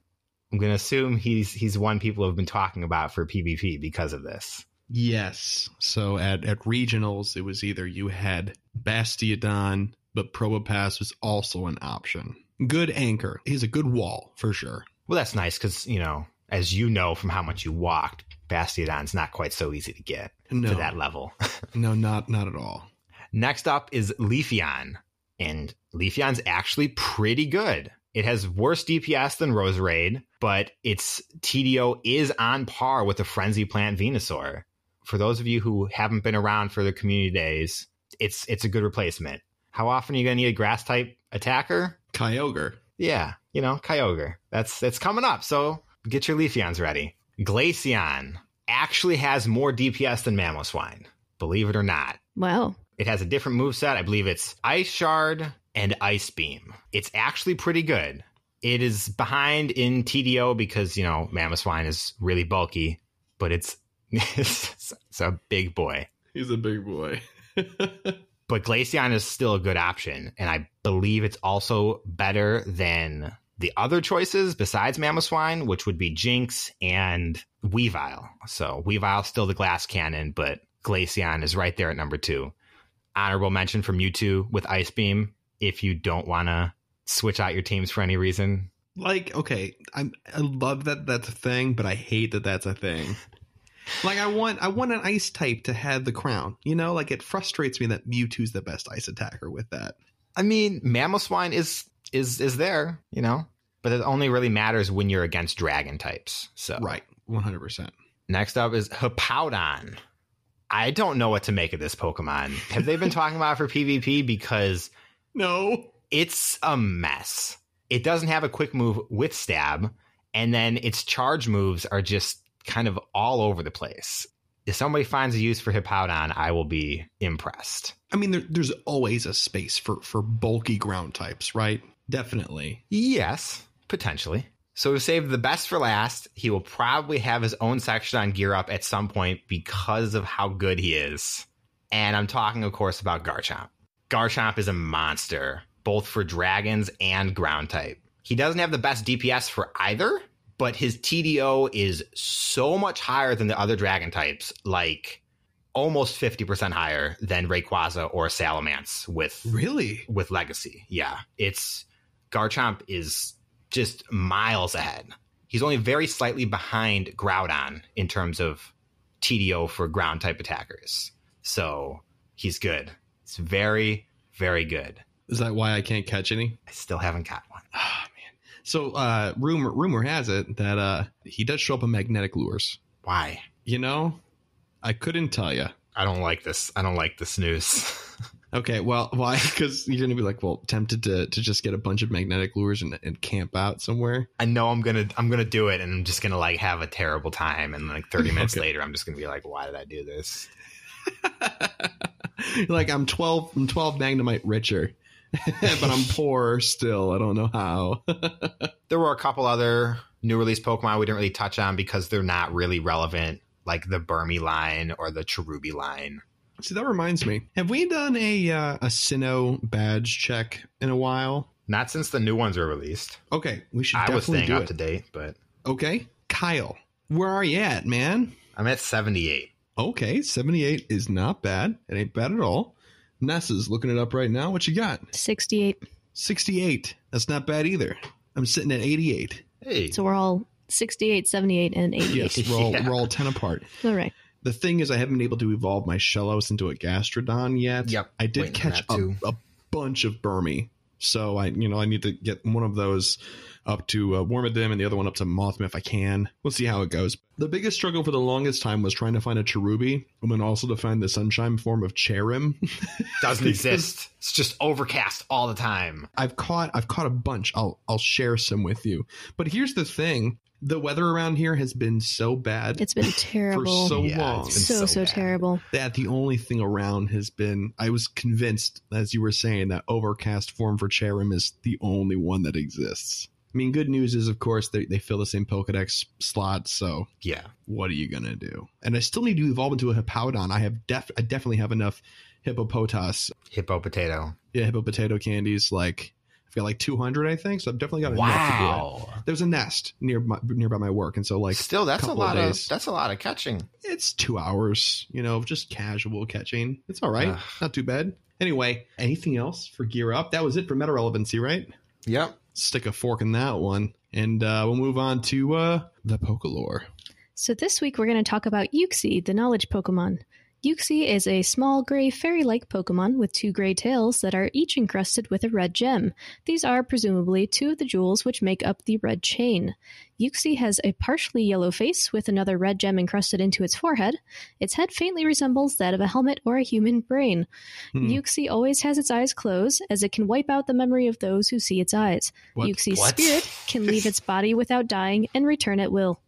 Speaker 3: I'm going to assume he's he's one people have been talking about for PvP because of this.
Speaker 1: Yes. So at, at regionals, it was either you had Bastiodon, but Probopass was also an option. Good anchor. He's a good wall for sure.
Speaker 3: Well, that's nice because you know, as you know from how much you walked, Bastiodon's not quite so easy to get
Speaker 1: No,
Speaker 3: to that level.
Speaker 1: no, not not at all.
Speaker 3: Next up is Leafeon, and Leafeon's actually pretty good. It has worse DPS than Roserade, but its TDO is on par with the Frenzy Plant Venusaur. For those of you who haven't been around for the community days, it's it's a good replacement. How often are you gonna need a grass type attacker?
Speaker 1: Kyogre.
Speaker 3: Yeah, you know, Kyogre. That's that's coming up, so get your Leafeons ready. Glaceon actually has more DPS than Mamoswine, believe it or not.
Speaker 2: wow.
Speaker 3: It has a different move set. I believe it's Ice Shard and Ice Beam. It's actually pretty good. It is behind in TDO because, you know, Mamoswine is really bulky, but it's it's, it's a big boy.
Speaker 1: He's a big boy.
Speaker 3: But Glaceon is still a good option, and I believe it's also better than the other choices besides Mammoth Mamoswine, which would be Jynx and Weavile. So Weavile's still the glass cannon, but Glaceon is right there at number two. Honorable mention from Mewtwo with Ice Beam if you don't want to switch out your teams for any reason.
Speaker 1: like, okay, I'm, I love that that's a thing, but I hate that that's a thing. like, I want I want an ice type to have the crown. You know, like it frustrates me that Mewtwo's the best ice attacker with that.
Speaker 3: I mean, Mamoswine is is is there, you know. but it only really matters when you're against dragon types. So
Speaker 1: Right. 100%.
Speaker 3: Next up is Hippowdon. I don't know what to make of this Pokemon. Have they been talking about it for PvP? Because
Speaker 1: No.
Speaker 3: It's a mess. It doesn't have a quick move with stab, and then its charge moves are just kind of all over the place. If somebody finds a use for Hippowdon, I will be impressed.
Speaker 1: I mean, there, there's always a space for, for bulky ground types, right? Definitely.
Speaker 3: Yes, potentially. So we saved the best for last. He will probably have his own section on Gear Up at some point because of how good he is. And I'm talking, of course, about Garchomp. Garchomp is a monster, both for dragons and ground type. He doesn't have the best DPS for either, but his TDO is so much higher than the other dragon types, like almost 50% higher than Rayquaza or Salamence with
Speaker 1: Really?
Speaker 3: with Legacy. Yeah, it's Garchomp is just miles ahead. He's only very slightly behind Groudon in terms of TDO for ground type attackers. So he's good. It's very, very good.
Speaker 1: Is that why I can't catch any?
Speaker 3: I still haven't got one.
Speaker 1: Ah, man. So, uh, rumor rumor has it that uh, he does show up in magnetic lures.
Speaker 3: Why?
Speaker 1: You know, I couldn't tell you.
Speaker 3: I don't like this. I don't like this news.
Speaker 1: Okay, well, why? Because you're gonna be like, well, tempted to to just get a bunch of magnetic lures and, and camp out somewhere.
Speaker 3: I know I'm gonna I'm gonna do it, and I'm just gonna like have a terrible time. And like 30 minutes
Speaker 1: Okay.
Speaker 3: later, I'm just gonna be like, why did I do this?
Speaker 1: Like I'm 12, I'm 12 Magnemite richer, but I'm poor still. I don't know how.
Speaker 3: There were a couple other new release Pokemon we didn't really touch on because they're not really relevant, like the Burmy line or the Cherubi line.
Speaker 1: See, that reminds me. Have we done a uh, a Sinnoh badge check in a while?
Speaker 3: Not since the new ones were released.
Speaker 1: Okay, we should
Speaker 3: I was staying
Speaker 1: do
Speaker 3: up
Speaker 1: it.
Speaker 3: to date, but
Speaker 1: Okay, Kyle, where are you at, man?
Speaker 3: I'm at 78.
Speaker 1: Okay, 78 is not bad. It ain't bad at all. Nessa's looking it up right now. What you got?
Speaker 2: 68.
Speaker 1: 68. That's not bad either. I'm sitting at 88.
Speaker 3: Hey,
Speaker 2: So we're all 68, 78, and 88.
Speaker 1: Yes, we're all,
Speaker 3: Yeah.
Speaker 1: we're all 10 apart.
Speaker 2: All right.
Speaker 1: The thing is, I haven't been able to evolve my Shellos into a Gastrodon yet.
Speaker 3: Yep,
Speaker 1: I did
Speaker 3: waiting
Speaker 1: catch a, a bunch of Burmy. So I, you know, I need to get one of those up to uh, Wormadam and the other one up to Mothim if I can. We'll see how it goes. The biggest struggle for the longest time was trying to find a Cherubi and then also to find the sunshine form of Cherrim.
Speaker 3: doesn't exist. It's just overcast all the time.
Speaker 1: I've caught I've caught a bunch. I'll I'll share some with you. But here's the thing: the weather around here has been so bad
Speaker 2: It's been terrible.
Speaker 1: for so
Speaker 3: Yeah,
Speaker 1: long
Speaker 3: it's been
Speaker 2: so,
Speaker 3: so
Speaker 2: so terrible.
Speaker 1: that the only thing around has been. I was convinced, as you were saying, that overcast form for Cherrim is the only one that exists. I mean, good news is, of course, they, they fill the same Pokedex slot. So
Speaker 3: Yeah.
Speaker 1: what are you gonna do? And I still need to evolve into a Hippowdon. I have def I definitely have enough Hippopotas,
Speaker 3: Hippo potato.
Speaker 1: yeah, Hippo potato candies. Like I've got like 200, I think. So I've definitely got enough to do.
Speaker 3: Wow.
Speaker 1: there's a nest near my, nearby my work, and so like
Speaker 3: Still, that's a
Speaker 1: couple of
Speaker 3: lot of, that's a lot of catching.
Speaker 1: it's two hours, you know, of just casual catching. It's all right,
Speaker 3: Ugh.
Speaker 1: not too bad. Anyway, anything else for gear up? That was it for meta relevancy, right?
Speaker 3: Yep.
Speaker 1: Stick a fork in that one, and uh, we'll move on to uh, the Pokelore.
Speaker 2: So this week we're going to talk about Uxie, the knowledge Pokemon. Uxie is a small gray fairy-like Pokemon with two gray tails that are each encrusted with a red gem. These are presumably two of the jewels which make up the red chain. Uxie has a partially yellow face with another red gem encrusted into its forehead. Its head faintly resembles that of a helmet or a human brain.
Speaker 1: Hmm.
Speaker 2: Uxie always has its eyes closed, as it can wipe out the memory of those who see its eyes.
Speaker 1: What?
Speaker 2: Uxie's
Speaker 3: What?
Speaker 2: spirit can leave its body without dying and return at will.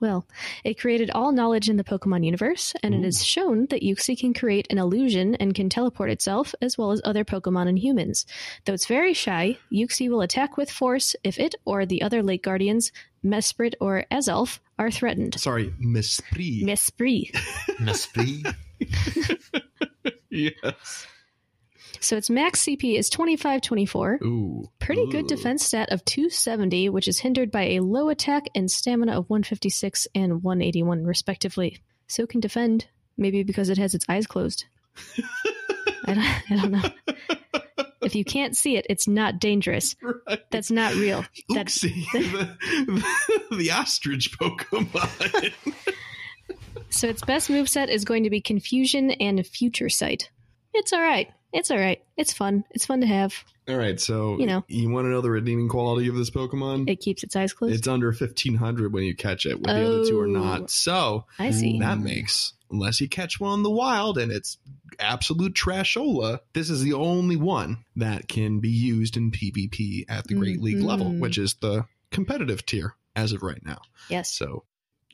Speaker 2: Well, it created all knowledge in the Pokemon universe, and it is shown that Uxie can create an illusion and can teleport itself, as well as other Pokemon and humans. Though it's very shy, Uxie will attack with force if it or the other Lake Guardians, Mesprit or Azelf, are threatened.
Speaker 1: Sorry,
Speaker 2: Mesprit.
Speaker 3: Mesprit. Mesprit.
Speaker 1: yes.
Speaker 2: So its max CP is 2524.
Speaker 1: Ooh.
Speaker 2: Pretty good defense stat of 270, which is hindered by a low attack and stamina of 156 and 181, respectively. So can defend, maybe because it has its eyes closed. I, don't, I don't know. If you can't see it, it's not dangerous.
Speaker 1: Right.
Speaker 2: That's not real. That's
Speaker 1: the, the, the ostrich Pokemon.
Speaker 2: so its best moveset is going to be Confusion and Future Sight. It's all right. It's all right. It's fun. It's fun to have.
Speaker 1: All right, so
Speaker 2: You know.
Speaker 1: you want to know the redeeming quality of this Pokemon?
Speaker 2: It keeps its eyes closed.
Speaker 1: it's under fifteen hundred when you catch it. With the other two are
Speaker 2: Oh.
Speaker 1: not. So
Speaker 2: I see.
Speaker 1: that makes unless you catch one in the wild and it's absolute trashola. This is the only one that can be used in PvP at the Great League level,
Speaker 2: Mhm.
Speaker 1: which is the competitive tier as of right now.
Speaker 2: Yes,
Speaker 1: So.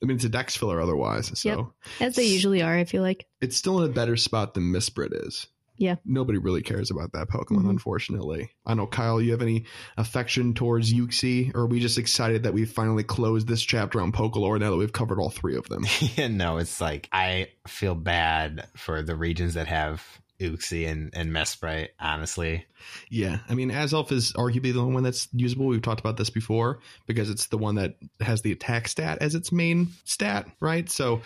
Speaker 1: I mean, it's a dex filler otherwise. So
Speaker 2: Yep. as they usually are. I feel like.
Speaker 1: it's still in a better spot than Misprit is.
Speaker 2: Yeah.
Speaker 1: Nobody really cares about that Pokemon,
Speaker 2: Mhm.
Speaker 1: unfortunately. I know, Kyle, you have any affection towards Uxie, or are we just excited that we finally closed this chapter on Pokelore now that we've covered all three of them?
Speaker 3: yeah, no, it's like I feel bad for the regions that have Uxie and, and Mesprit, honestly.
Speaker 1: yeah. I mean, Azelf is arguably the only one that's usable. We've talked about this before because it's the one that has the attack stat as its main stat, right? So,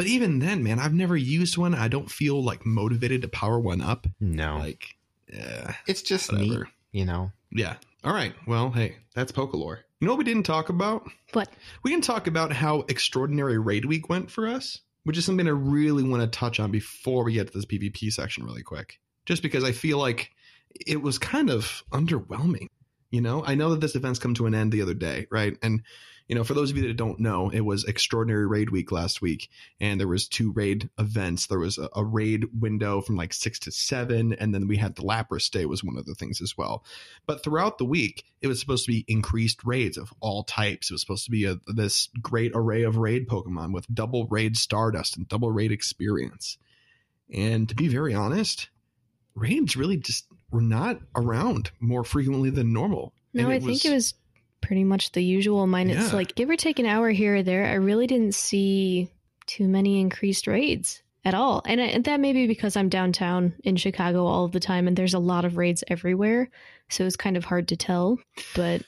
Speaker 1: but even then, man, I've never used one. I don't feel like motivated to power one up.
Speaker 3: No.
Speaker 1: Like, yeah.
Speaker 3: it's just
Speaker 1: whatever.
Speaker 3: neat, you know.
Speaker 1: Yeah. All right. Well, hey, that's Pokelore. You know what we didn't talk about?
Speaker 2: What?
Speaker 1: We didn't talk about how extraordinary raid week went for us, which is something I really want to touch on before we get to this PvP section really quick. Just because I feel like it was kind of underwhelming. You know, I know that this event's come to an end the other day, right? And you know, for those of you that don't know, it was extraordinary raid week last week, and there was two raid events. There was a, a raid window from like six to seven, and then we had the Lapras Day was one of the things as well. But throughout the week, it was supposed to be increased raids of all types. It was supposed to be a, this great array of raid Pokemon with double raid Stardust and double raid experience. And to be very honest, raids really just were not around more frequently than normal.
Speaker 2: No,
Speaker 1: And
Speaker 2: I think it was pretty much the usual. Minus
Speaker 1: Yeah.
Speaker 2: like give or take an hour here or there. I really didn't see too many increased raids at all, and, I, and that may be because I'm downtown in Chicago all the time, and there's a lot of raids everywhere, so it's kind of hard to tell. But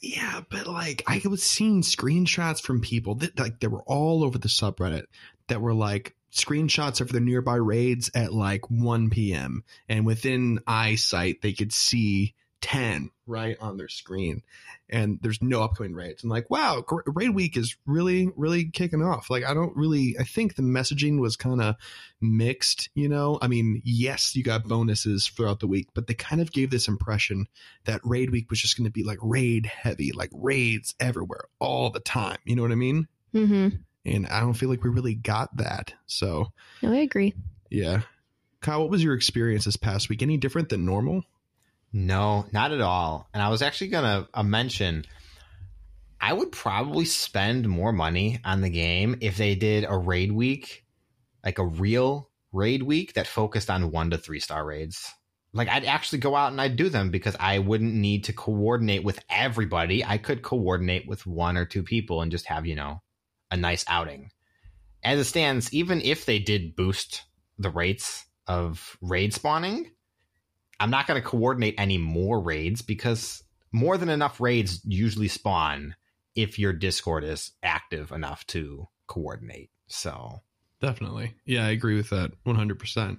Speaker 1: Yeah, but like I was seeing screenshots from people that like they were all over the subreddit that were like screenshots of the nearby raids at like 1 p.m. and within eyesight they could see 10 right on their screen and there's no upcoming raids and like wow raid week is really really kicking off like i don't really i think the messaging was kind of mixed you know i mean yes you got bonuses throughout the week but they kind of gave this impression that raid week was just going to be like raid heavy, like raids everywhere all the time. You know what I mean?
Speaker 2: hmm
Speaker 1: And I don't feel like we really got that. So,
Speaker 2: no, I agree.
Speaker 1: yeah. Kyle, what was your experience this past week? Any different than normal?
Speaker 3: No, not at all. And I was actually going to uh, mention I would probably spend more money on the game if they did a raid week, like a real raid week that focused on one to three star raids. Like I'd actually go out and I'd do them because I wouldn't need to coordinate with everybody. I could coordinate with one or two people and just have, you know, a nice outing. As it stands, even if they did boost the rates of raid spawning, I'm not going to coordinate any more raids because more than enough raids usually spawn if your Discord is active enough to coordinate. So,
Speaker 1: Definitely. Yeah, I agree with that 100%.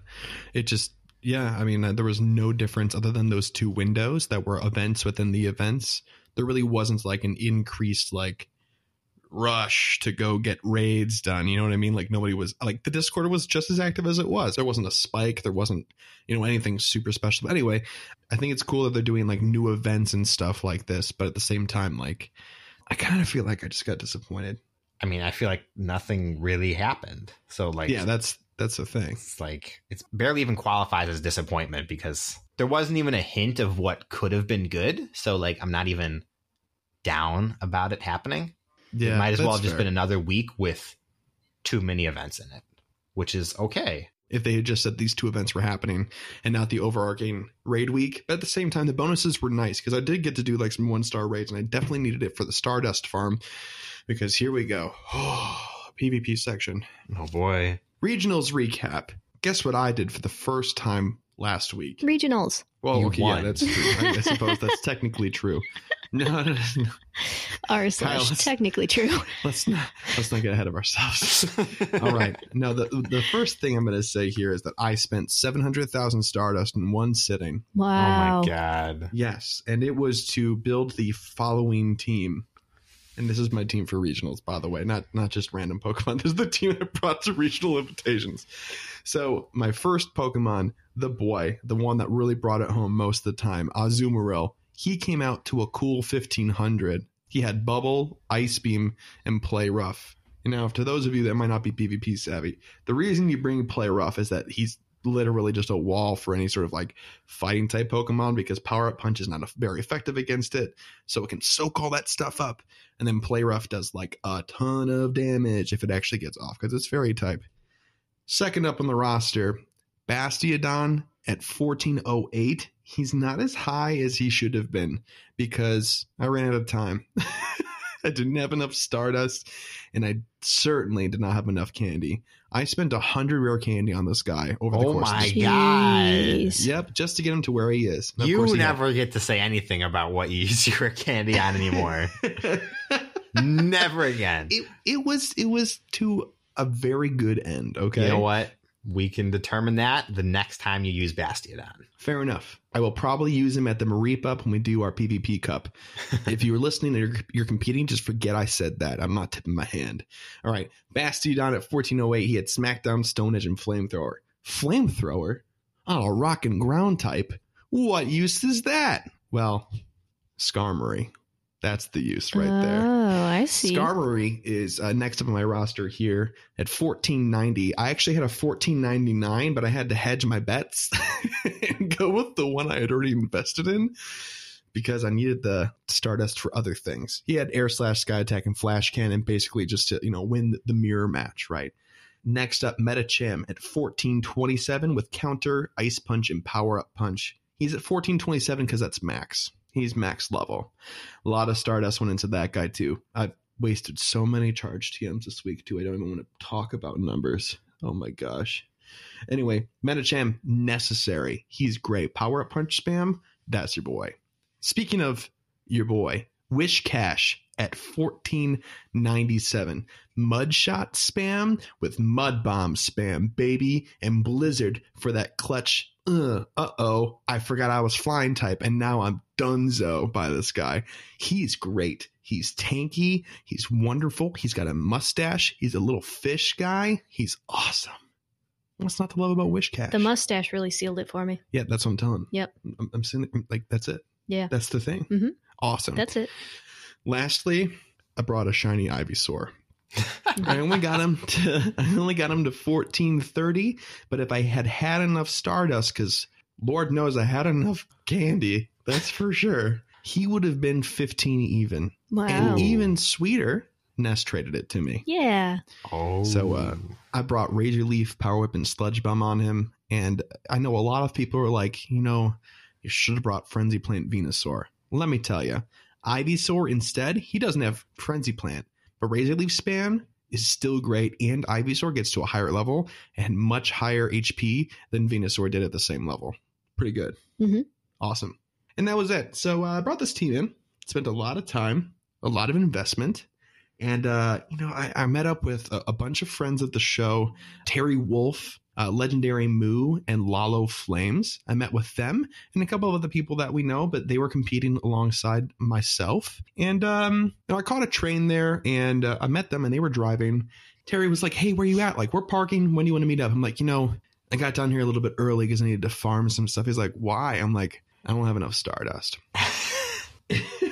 Speaker 1: It just, yeah, I mean, there was no difference other than those two windows that were events within the events. There really wasn't like an increased, like, rush to go get raids done. You know what I mean? Like, nobody was, like, the Discord was just as active as it was. There wasn't a spike. There wasn't, you know, anything super special. But anyway, I think it's cool that they're doing like new events and stuff like this. But at the same time, like, I kind of feel like I just got disappointed.
Speaker 3: I mean, I feel like nothing really happened. So, like,
Speaker 1: yeah, that's, that's the thing.
Speaker 3: it's like it's barely even qualifies as disappointment because there wasn't even a hint of what could have been good. So, like, I'm not even down about it happening.
Speaker 1: Yeah.
Speaker 3: it might as well have just
Speaker 1: fair.
Speaker 3: been another week with too many events in it, which is okay.
Speaker 1: if they had just said these two events were happening and not the overarching raid week. But at the same time, the bonuses were nice because I did get to do like some one star raids and I definitely needed it for the Stardust farm because here we go. PvP section.
Speaker 3: Oh boy.
Speaker 1: Regionals recap. Guess what I did for the first time last week?
Speaker 2: Regionals.
Speaker 1: Well,
Speaker 3: You
Speaker 1: okay,
Speaker 3: won.
Speaker 1: yeah, that's true. I, I suppose that's technically true. No, no, no, no.
Speaker 2: R slash
Speaker 1: let's-
Speaker 2: technically true.
Speaker 1: let's not let's not get ahead of ourselves. All right. Now, the the first thing I'm going to say here is that I spent seven hundred thousand Stardust in one sitting.
Speaker 2: Wow.
Speaker 3: Oh my god.
Speaker 1: Yes, and it was to build the following team. And this is my team for regionals, by the way, not not just random Pokemon. This is the team that brought to regional invitations. So my first Pokemon, the boy, the one that really brought it home most of the time, Azumarill, he came out to a cool 1500. He had Bubble, Ice Beam, and Play Rough. And now, to those of you that might not be PvP savvy, the reason you bring Play Rough is that he's literally just a wall for any sort of like fighting type Pokemon because Power Up Punch is not very effective against it. So it can soak all that stuff up. And then Play Rough does like a ton of damage if it actually gets off because it's fairy type. Second up on the roster, Bastiodon at 1408. He's not as high as he should have been because I ran out of time. I didn't have enough Stardust, and I certainly did not have enough candy. I spent a hundred rare candy on this guy over the
Speaker 3: Oh
Speaker 1: course.
Speaker 3: my
Speaker 1: of this-
Speaker 3: God.
Speaker 2: Jeez.
Speaker 1: Yep, just to get him to where he is. And of
Speaker 3: You
Speaker 1: course he had-
Speaker 3: never get to say anything about what you use your candy on anymore. never again.
Speaker 1: it it was it was to a very good end. Okay,
Speaker 3: You know what? We can determine that the next time you use Bastiodon.
Speaker 1: Fair enough. I will probably use him at the Mareep up when we do our PvP Cup. if you were listening and you're, you're competing, just forget I said that. I'm not tipping my hand. All right. Bastiodon at 1408, he had Smackdown, Stone Edge, and Flamethrower. Flamethrower? Oh, a rock and ground type. What use is that? Well, Skarmory. That's the use right there.
Speaker 2: Oh, I see.
Speaker 1: Skarmory is uh, next up on my roster here at 1490. I actually had a 1499, but I had to hedge my bets and go with the one I had already invested in because I needed the Stardust for other things. He had Air Slash, Sky Attack, and Flash Cannon basically just to, you know, win the mirror match, right? Next up, Medicham at 1427 with Counter, Ice Punch, and Power Up Punch. He's at 1427 because that's max. He's max level. A lot of Stardust went into that guy too. I've wasted so many charge TMs this week too. I don't even want to talk about numbers. Oh my gosh. Anyway, Medicham necessary. He's great. Power up punch spam. That's your boy. Speaking of your boy, Whiscash at 1497. Mud shot spam with mud bomb spam, baby, and blizzard for that clutch. Uh oh, I forgot I was flying type, and now I'm dunzo by this guy. He's great. He's tanky. He's wonderful. He's got a mustache. He's a little fish guy. He's awesome. What's not to love about Whiscash?
Speaker 2: The mustache really sealed it for me.
Speaker 1: Yeah, that's what I'm telling.
Speaker 2: Yep.
Speaker 1: I'm, I'm saying like that's it.
Speaker 2: Yeah.
Speaker 1: That's the thing.
Speaker 2: Mhm.
Speaker 1: Awesome.
Speaker 2: That's it.
Speaker 1: Lastly, I brought a shiny Ivysaur. I only got him to I only got him to 1430, but if I had had enough Stardust cuz Lord knows I had enough candy, that's for sure. He would have been 15 even.
Speaker 2: Wow.
Speaker 1: And even sweeter, Nest traded it to me.
Speaker 2: yeah.
Speaker 3: Oh.
Speaker 1: So, uh, I brought Razor Leaf, Power Whip, and Sludge Bomb on him. And I know a lot of people are like, you know, you should have brought Frenzy Plant Venusaur. Let me tell you, Ivysaur instead, he doesn't have Frenzy Plant, but Razor Leaf Span is still great. And Ivysaur gets to a higher level and much higher HP than Venusaur did at the same level. Pretty good.
Speaker 2: Mhm.
Speaker 1: Awesome. And that was it. So uh, I brought this team in, spent a lot of time, a lot of investment. And, uh, you know, I, I met up with a, a bunch of friends at the show Terry Wolf, uh, Legendary Moo, and Lalo Flames. I met with them and a couple of other people that we know, but they were competing alongside myself. And, um, you know, I caught a train there and uh, I met them and they were driving. Terry was like, Hey, where are you at? Like, we're parking. When do you want to meet up? I'm like, You know, I got down here a little bit early because I needed to farm some stuff. He's like, Why? I'm like, I don't have enough Stardust.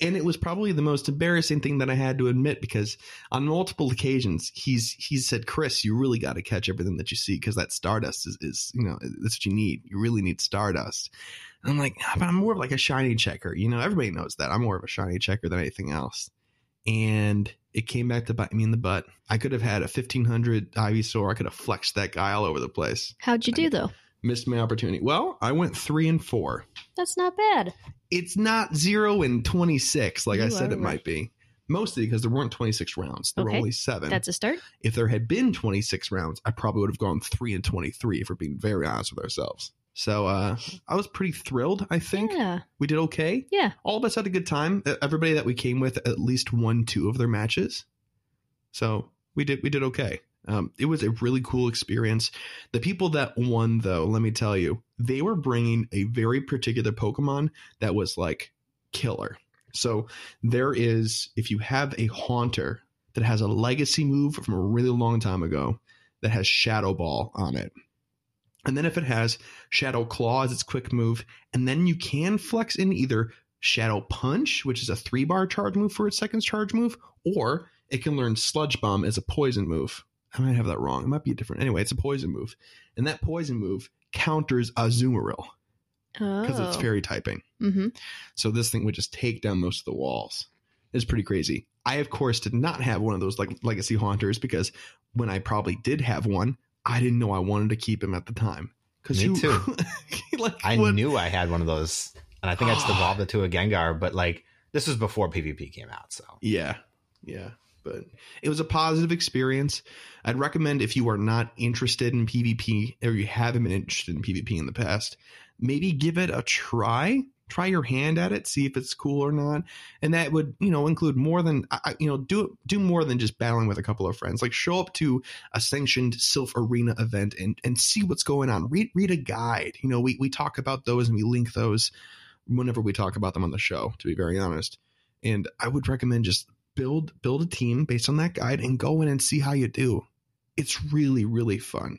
Speaker 1: and it was probably the most embarrassing thing that I had to admit because on multiple occasions he's he said, "Chris, you really got to catch everything that you see because that Stardust is, is you know that's what you need. You really need Stardust." And I'm like, "Ah, but I'm more of like a shiny checker. You know, everybody knows that I'm more of a shiny checker than anything else. And it came back to bite me in the butt. I could have had a 1500 Ivysaur. I could have flexed that guy all over the place.
Speaker 2: How'd you do though?
Speaker 1: Missed my opportunity. Well, I went three and four
Speaker 2: That's not bad.
Speaker 1: It's not zero and 26 like I said it might be. Mostly because there weren't 26 rounds. There were only seven.
Speaker 2: That's a start.
Speaker 1: if there had been 26 rounds, I probably would have gone three and 23 if we're being very honest with ourselves. So uh, I was pretty thrilled, I think.
Speaker 2: Yeah.
Speaker 1: We did okay.
Speaker 2: Yeah.
Speaker 1: All of us had a good time. Everybody that we came with at least won two of their matches. So we did we did okay. Um, it was a really cool experience. The people that won, though, let me tell you, they were bringing a very particular Pokemon that was like killer. So there is, if you have a Haunter that has a legacy move from a really long time ago, that has Shadow Ball on it. And then if it has Shadow Claw as its quick move, and then you can flex in either Shadow Punch, which is a three bar charge move for its second charge move, or it can learn Sludge Bomb as a poison move. I might have that wrong. It might be different. Anyway, it's a poison move. And that poison move counters Azumarill
Speaker 2: Oh.
Speaker 1: because it's fairy typing.
Speaker 2: hmm
Speaker 1: So this thing would just take down most of the walls. It's pretty crazy. I, of course, did not have one of those like legacy haunters because when I probably did have one, I didn't know I wanted to keep him at the time. Because
Speaker 3: Me too.
Speaker 1: like,
Speaker 3: I
Speaker 1: what-
Speaker 3: knew I had one of those, and I think I just evolved it to a Gengar. But like, this was before PvP came out, so
Speaker 1: Yeah, yeah. But it was a positive experience. I'd recommend if you are not interested in PvP or you haven't been interested in PvP in the past, maybe give it a try. Try your hand at it, see if it's cool or not, and that would you know include more than you know do do more than just battling with a couple of friends. Like show up to a sanctioned Silph Arena event and and see what's going on. Read read a guide. You know we we talk about those and we link those whenever we talk about them on the show. To be very honest, and I would recommend just build build a team based on that guide and go in and see how you do. It's really really fun.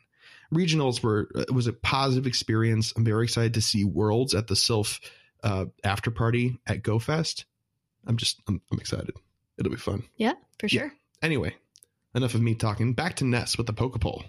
Speaker 1: Regionals were it was a positive experience. I'm very excited to see Worlds at the Silph uh, after party at GoFest. I'm just I'm, I'm excited. It'll be fun.
Speaker 2: Yeah, for
Speaker 1: Yeah.
Speaker 2: sure.
Speaker 1: Anyway, enough of me talking. Back to Ness with the Pokepoll.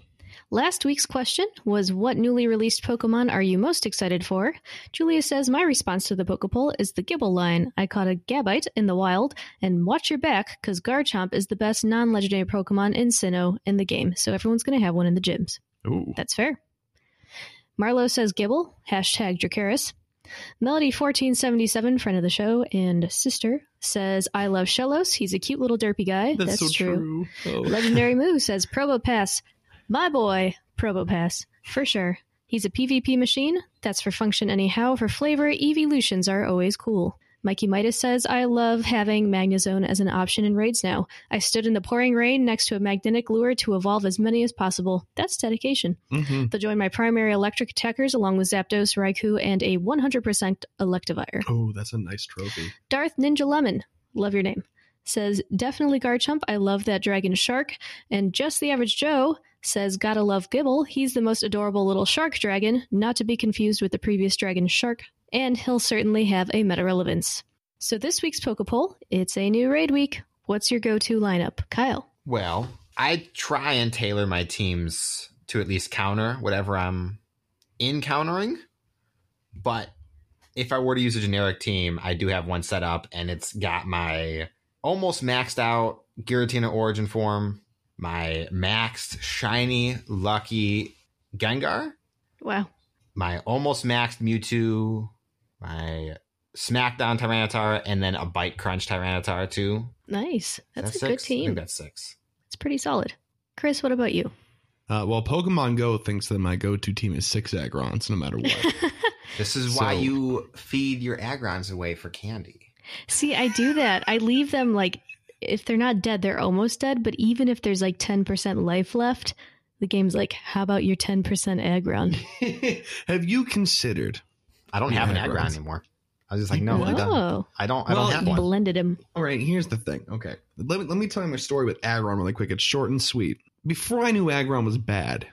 Speaker 2: Last week's question was What newly released Pokemon are you most excited for? Julia says, My response to the Pokepoll is the Gible line. I caught a Gabite in the wild, and watch your back, because Garchomp is the best non legendary Pokemon in Sinnoh in the game, so everyone's going to have one in the gyms.
Speaker 1: Ooh.
Speaker 2: That's fair. Marlo says Gible, hashtag Dracarys. Melody1477, friend of the show and sister, says, I love Shellos. He's a cute little derpy guy.
Speaker 1: That's, so true. Oh.
Speaker 2: Legendary Moo says Probopass. My boy, Probopass. For sure. He's a PvP machine. That's for function anyhow. For flavor, evolutions are always cool. Mikey Midas says, I love having Magnezone as an option in raids now. I stood in the pouring rain next to a magnetic lure to evolve as many as possible. That's dedication.
Speaker 1: Mhm.
Speaker 2: They'll join my primary electric attackers along with Zapdos, Raikou, and a 100% Electivire.
Speaker 1: Oh, that's a nice trophy.
Speaker 2: Darth Ninja Lemon, love your name, says definitely Garchomp. I love that dragon shark. And just the average Joe says gotta love Gible. He's the most adorable little shark dragon, not to be confused with the previous dragon shark. And he'll certainly have a meta relevance. So this week's Pokepoll, it's a new raid week. What's your go-to lineup, Kyle?
Speaker 3: Well, I try and tailor my teams to at least counter whatever I'm encountering. But if I were to use a generic team, I do have one set up and it's got my almost maxed out Giratina origin form, my maxed shiny lucky Gengar,
Speaker 2: Wow,
Speaker 3: my almost maxed Mewtwo, my Smackdown Tyranitar, and then a Bite Crunch Tyranitar too.
Speaker 2: nice. That's
Speaker 3: Is
Speaker 2: a
Speaker 3: that
Speaker 2: good
Speaker 3: six? I think
Speaker 2: team.
Speaker 3: that's six.
Speaker 2: It's pretty solid. Chris, what about you?
Speaker 1: Uh, well, Pokemon Go thinks that my go-to team is six Aggrons, no matter what.
Speaker 3: This is why
Speaker 1: So-
Speaker 3: you feed your aggrons away for candy.
Speaker 2: See, I do that. I leave them like if they're not dead, they're almost dead. But even if there's like ten percent life left, the game's like, "How about your ten percent aggron?"
Speaker 1: have you considered?
Speaker 3: I don't have an
Speaker 1: aggrons.
Speaker 3: aggron anymore. I was just like, no, I don't. I don't. I
Speaker 1: Well,
Speaker 3: don't have one.
Speaker 2: blended him.
Speaker 1: All right, here's the thing. Okay, let me let me tell you my story with Aggron really quick. It's short and sweet. Before I knew Aggron was bad,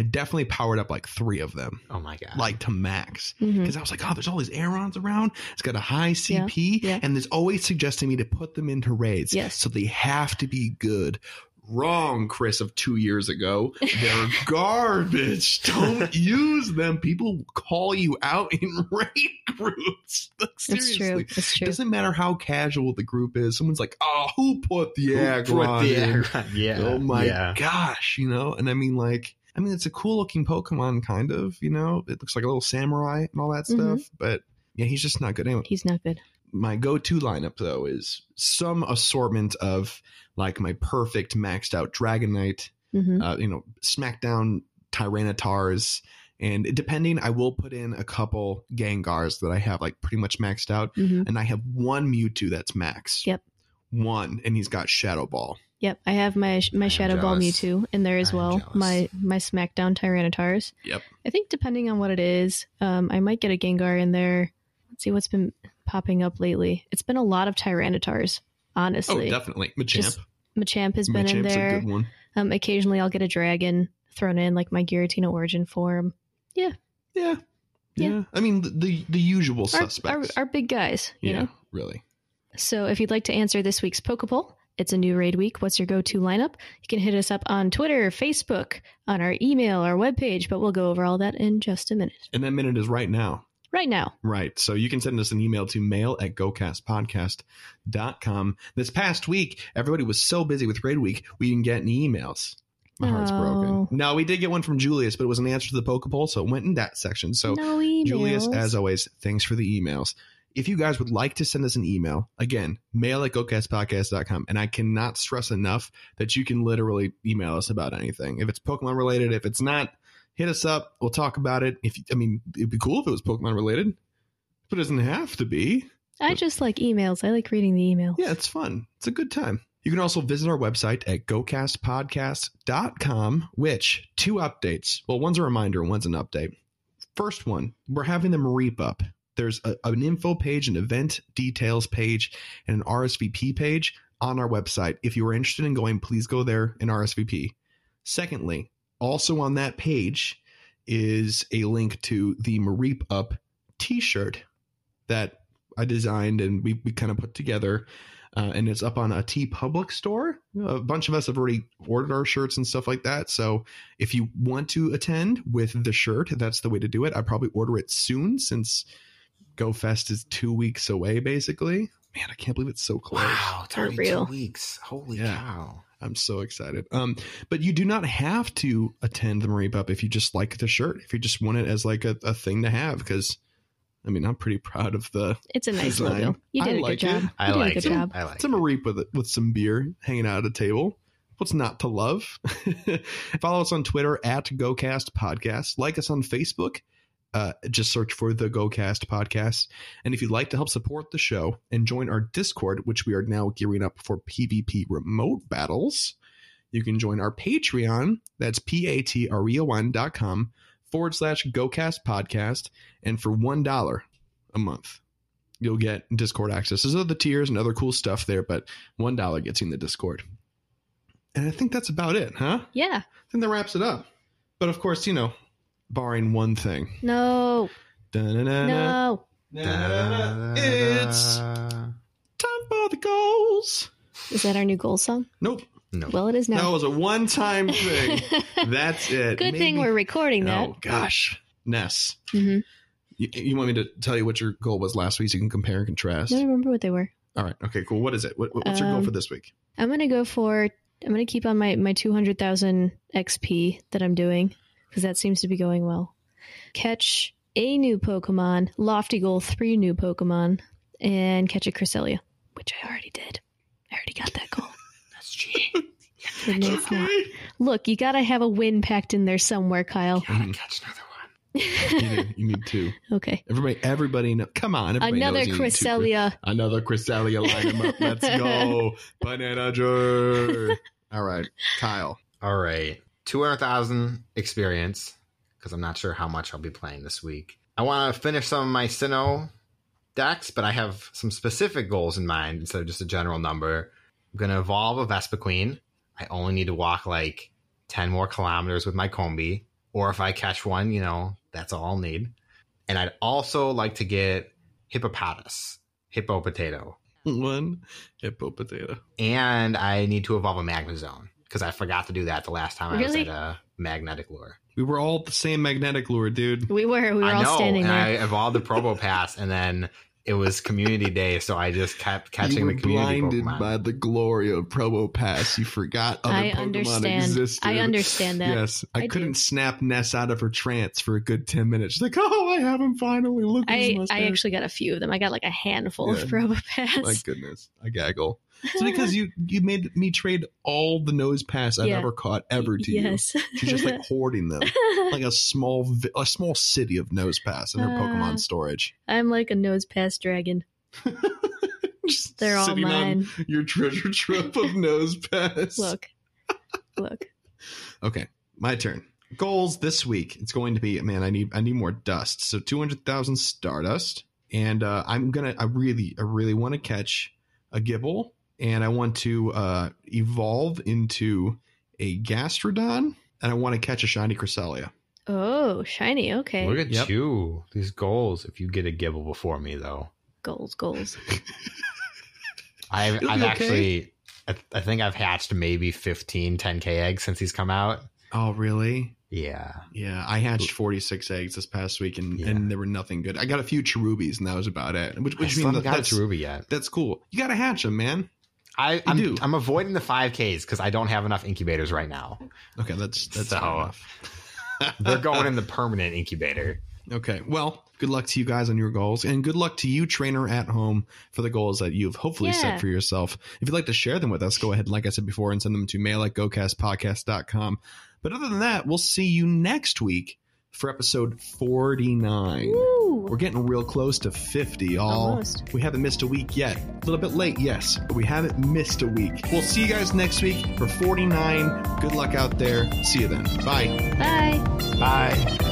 Speaker 1: I definitely powered up like three of them,
Speaker 3: Oh my god!
Speaker 1: like to max.
Speaker 2: Mm-hmm.
Speaker 1: Because I was like, oh, there's all these Arons around. It's got a high CP,
Speaker 2: yeah.
Speaker 1: and there's always suggesting me to put them into raids.
Speaker 2: Yes.
Speaker 1: So they have to be good. Wrong, Chris, of two years ago. They're garbage. Don't use them. People call you out in raid groups. Like,
Speaker 2: It's
Speaker 1: seriously.
Speaker 2: true. It's
Speaker 1: It
Speaker 2: true.
Speaker 1: doesn't matter how casual the group is. Someone's like, "Oh, who put the
Speaker 3: Who
Speaker 1: Aggron
Speaker 3: put the
Speaker 1: in?"
Speaker 3: Yeah.
Speaker 1: Oh my
Speaker 3: yeah.
Speaker 1: gosh, you know. And I mean, like, I mean, it's a cool looking Pokemon, kind of. You know, it looks like a little samurai and all that
Speaker 2: Mhm.
Speaker 1: stuff. But yeah, he's just not good. Anyway,
Speaker 2: He's not good.
Speaker 1: my go-to lineup though is some assortment of like my perfect maxed out Dragonite,
Speaker 2: hmm
Speaker 1: uh, you know, Smackdown Tyranitars. And depending, I will put in a couple Gengars that I have like pretty much maxed out
Speaker 2: hmm
Speaker 1: and I have one Mewtwo that's max.
Speaker 2: Yep.
Speaker 1: One, and he's got Shadow Ball.
Speaker 2: Yep, I have my my Shadow Ball. Mewtwo in there as well.
Speaker 3: jealous.
Speaker 2: My my Smackdown Tyranitars.
Speaker 1: Yep.
Speaker 2: I think depending on what it is, um, I might get a Gengar in there. Let's see what's been popping up lately. It's been a lot of Tyranitars, honestly.
Speaker 1: Oh, definitely. Machamp.
Speaker 2: Just Machamp has been in there.
Speaker 1: a good one.
Speaker 2: Um, occasionally I'll get a dragon. thrown in, like my Giratina origin form.
Speaker 1: Yeah. Yeah.
Speaker 2: Yeah.
Speaker 1: I mean, the, the, the usual
Speaker 2: Our, our,
Speaker 1: suspects.
Speaker 2: our big guys, you
Speaker 1: yeah,
Speaker 2: know?
Speaker 1: really.
Speaker 2: So if you'd like to answer this week's Pokepoll, it's a new raid week. What's your go-to lineup? You can hit us up on Twitter, Facebook, on our email, our webpage, but we'll go over all that in just a minute.
Speaker 1: And that minute is right now.
Speaker 2: Right now.
Speaker 1: Right. So you can send us an email to mail at gocastpodcast.com. This past week, everybody was so busy with Raid Week, we didn't get any emails. My heart's broken.
Speaker 2: No.
Speaker 1: We did get one from Julius, but it was an answer to the Pokepoll, so it went in that section. So
Speaker 2: no.
Speaker 1: Julius, as always, thanks for the emails. If you guys would like to send us an email, again, mail at gocastpodcast.com. And I cannot stress enough that you can literally email us about anything. If it's Pokemon related, if it's not, hit us up. We'll talk about it. If I mean, it'd be cool if it was Pokemon related, but it doesn't have to be.
Speaker 2: I just like emails. I like reading the emails.
Speaker 1: Yeah, it's fun. It's a good time. You can also visit our website at gocastpodcast.com, which two updates. Well, one's a reminder, one's an update. First one, we're having the Mareep Up. There's a, an info page, an event details page, and an RSVP page on our website. If you are interested in going, please go there and RSVP. Secondly, also on that page is a link to the Mareep Up t shirt that I designed and we, we kind of put together. Uh, and it's up on a TeePublic store. A bunch of us have already ordered our shirts and stuff like that. So if you want to attend with the shirt, that's the way to do it. I probably order it soon since GoFest is two weeks away, basically. Man, I can't believe it's so close.
Speaker 3: Wow, it's already two weeks. Holy
Speaker 1: Yeah.
Speaker 3: cow.
Speaker 1: I'm so excited. Um, but you do not have to attend the Mareep Up if you just like the shirt. If you just want it as like a, a thing to have, because I mean, I'm pretty proud of the.
Speaker 2: It's a nice
Speaker 1: Design.
Speaker 2: logo. You did
Speaker 1: I
Speaker 2: a
Speaker 1: like
Speaker 2: good job.
Speaker 1: it.
Speaker 3: I
Speaker 2: did
Speaker 3: like
Speaker 2: a good
Speaker 3: it.
Speaker 2: job.
Speaker 3: I like
Speaker 1: It's a
Speaker 3: it.
Speaker 1: Mareep with with some beer hanging out at a table. What's not to love? Follow us on Twitter at GoCast Podcast. Like us on Facebook. Uh, just search for the GoCast Podcast. And if you'd like to help support the show and join our Discord, which we are now gearing up for PvP remote battles, you can join our Patreon. That's P-A-T-R-E-O-N dot com forward slash GoCast Podcast. And for $1 a month, you'll get Discord access. There's other tiers and other cool stuff there, but one dollar gets you in the Discord. And I think that's about it, huh?
Speaker 2: Yeah.
Speaker 1: I think that wraps it up. But of course, you know, barring one thing.
Speaker 2: No. No.
Speaker 1: It's time for the goals.
Speaker 2: Is that our new goal song?
Speaker 1: Nope.
Speaker 3: No.
Speaker 2: Well, it is now.
Speaker 1: That was a one-time thing. That's it.
Speaker 2: Good thing we're recording that.
Speaker 1: Oh gosh, Ness.
Speaker 2: hmm
Speaker 1: You, you want me to tell you what your goal was last week so you can compare and contrast?
Speaker 2: I remember what they were.
Speaker 1: All right. Okay. Cool. What is it? What, what's your goal
Speaker 2: Um,
Speaker 1: for this week?
Speaker 2: I'm gonna go for. I'm gonna keep on my my 200,000 XP that I'm doing because that seems to be going well. Catch a new Pokemon, lofty goal three new Pokemon, and catch a Cresselia, which I already did. I already got that goal.
Speaker 3: That's cheating.
Speaker 2: Good news, not. Look, you gotta have a win packed in there somewhere, Kyle.
Speaker 3: I gotta catch another one.
Speaker 1: You need, you need two.
Speaker 2: okay,
Speaker 1: Everybody, everybody, know, come on! Everybody
Speaker 2: another
Speaker 1: knows you need two Chris-
Speaker 2: Cresselia.
Speaker 1: Another Cresselia line 'em up. Let's go, banana jar. All right, Kyle.
Speaker 3: All right. 200,000 experience because I'm not sure how much I'll be playing this week. I want to finish some of my Sinnoh decks, but I have some specific goals in mind instead of just a general number. I'm going to evolve a Vespiquen. I only need to walk like 10 more kilometers with my Combee. Or if I catch one, you know, that's all I'll need. And I'd also like to get Hippopotamus, Hippo Potato.
Speaker 1: One hippo potato.
Speaker 3: And I need to evolve a Magnezone because I forgot to do that the last time I was at a magnetic lure.
Speaker 1: We were all the same magnetic lure, dude.
Speaker 2: We were we were
Speaker 3: I
Speaker 2: all
Speaker 3: know,
Speaker 2: standing
Speaker 3: and
Speaker 2: there.
Speaker 3: I evolved the Probopass, and then it was Community Day, so I just kept
Speaker 1: you
Speaker 3: catching
Speaker 1: were
Speaker 3: the community
Speaker 1: blinded
Speaker 3: Pokemon.
Speaker 1: by the glory of Probopass. You forgot other
Speaker 2: I
Speaker 1: Pokemon
Speaker 2: understand.
Speaker 1: existed.
Speaker 2: I understand that.
Speaker 1: Yes, I,
Speaker 2: I
Speaker 1: couldn't
Speaker 2: do.
Speaker 1: snap Ness out of her trance for a good ten minutes. She's like, "Oh, I have him finally! Look,
Speaker 2: I, I actually got a few of them. I got like a handful
Speaker 1: Yeah.
Speaker 2: of Probopass.
Speaker 1: My goodness, I gaggle. It's because you you made me trade all the Nosepass I've
Speaker 2: Yeah.
Speaker 1: ever caught ever to you.
Speaker 2: yes.
Speaker 1: She's just like hoarding them, like a small vi- a small city of Nosepass in her
Speaker 2: Uh,
Speaker 1: Pokemon storage.
Speaker 2: I'm like a Nosepass dragon.
Speaker 1: Just
Speaker 2: They're all
Speaker 1: sitting on
Speaker 2: mine.
Speaker 1: your treasure trove of Nosepass.
Speaker 2: Look. Look.
Speaker 1: Okay, my turn. Goals this week. It's going to be man. I need I need more dust. So two hundred thousand Stardust, and uh, I'm gonna. I really I really want to catch a Gible, and I want to uh, evolve into a Gastrodon, and I want to catch a shiny Cresselia.
Speaker 2: Oh, shiny. Okay.
Speaker 3: Look at
Speaker 1: Yep.
Speaker 3: you. These goals. If you get a Gible before me, though,
Speaker 2: goals, goals.
Speaker 3: I've, I've
Speaker 1: okay.
Speaker 3: actually, I, I think I've hatched maybe 15, 10K eggs since he's come out.
Speaker 1: Oh, really?
Speaker 3: Yeah.
Speaker 1: Yeah, I hatched 46 eggs this past week, and,
Speaker 3: Yeah.
Speaker 1: and they were nothing good. I got a few cherubies, and that was about it. Which, which
Speaker 3: still
Speaker 1: means
Speaker 3: haven't got
Speaker 1: that's,
Speaker 3: a Ruby yet.
Speaker 1: that's cool. You got to hatch them, man.
Speaker 3: I, I'm,
Speaker 1: do.
Speaker 3: I'm avoiding the 5Ks because I don't have enough incubators right now.
Speaker 1: Okay, that's that's
Speaker 3: So-
Speaker 1: fair enough.
Speaker 3: They're going in the permanent incubator.
Speaker 1: Okay, well, good luck to you guys on your goals, and good luck to you, trainer at home, for the goals that you've hopefully
Speaker 2: Yeah.
Speaker 1: set for yourself. If you'd like to share them with us, go ahead, like I said before, and send them to mail at gocastpodcast.com. But other than that, we'll see you next week for episode 49.
Speaker 2: Woo!
Speaker 1: We're getting real close to 50, all.
Speaker 2: Almost.
Speaker 1: We haven't missed a week yet. A little bit late, yes, but we haven't missed a week. We'll see you guys next week for 49. Good luck out there. See you then. Bye.
Speaker 2: Bye.
Speaker 3: Bye.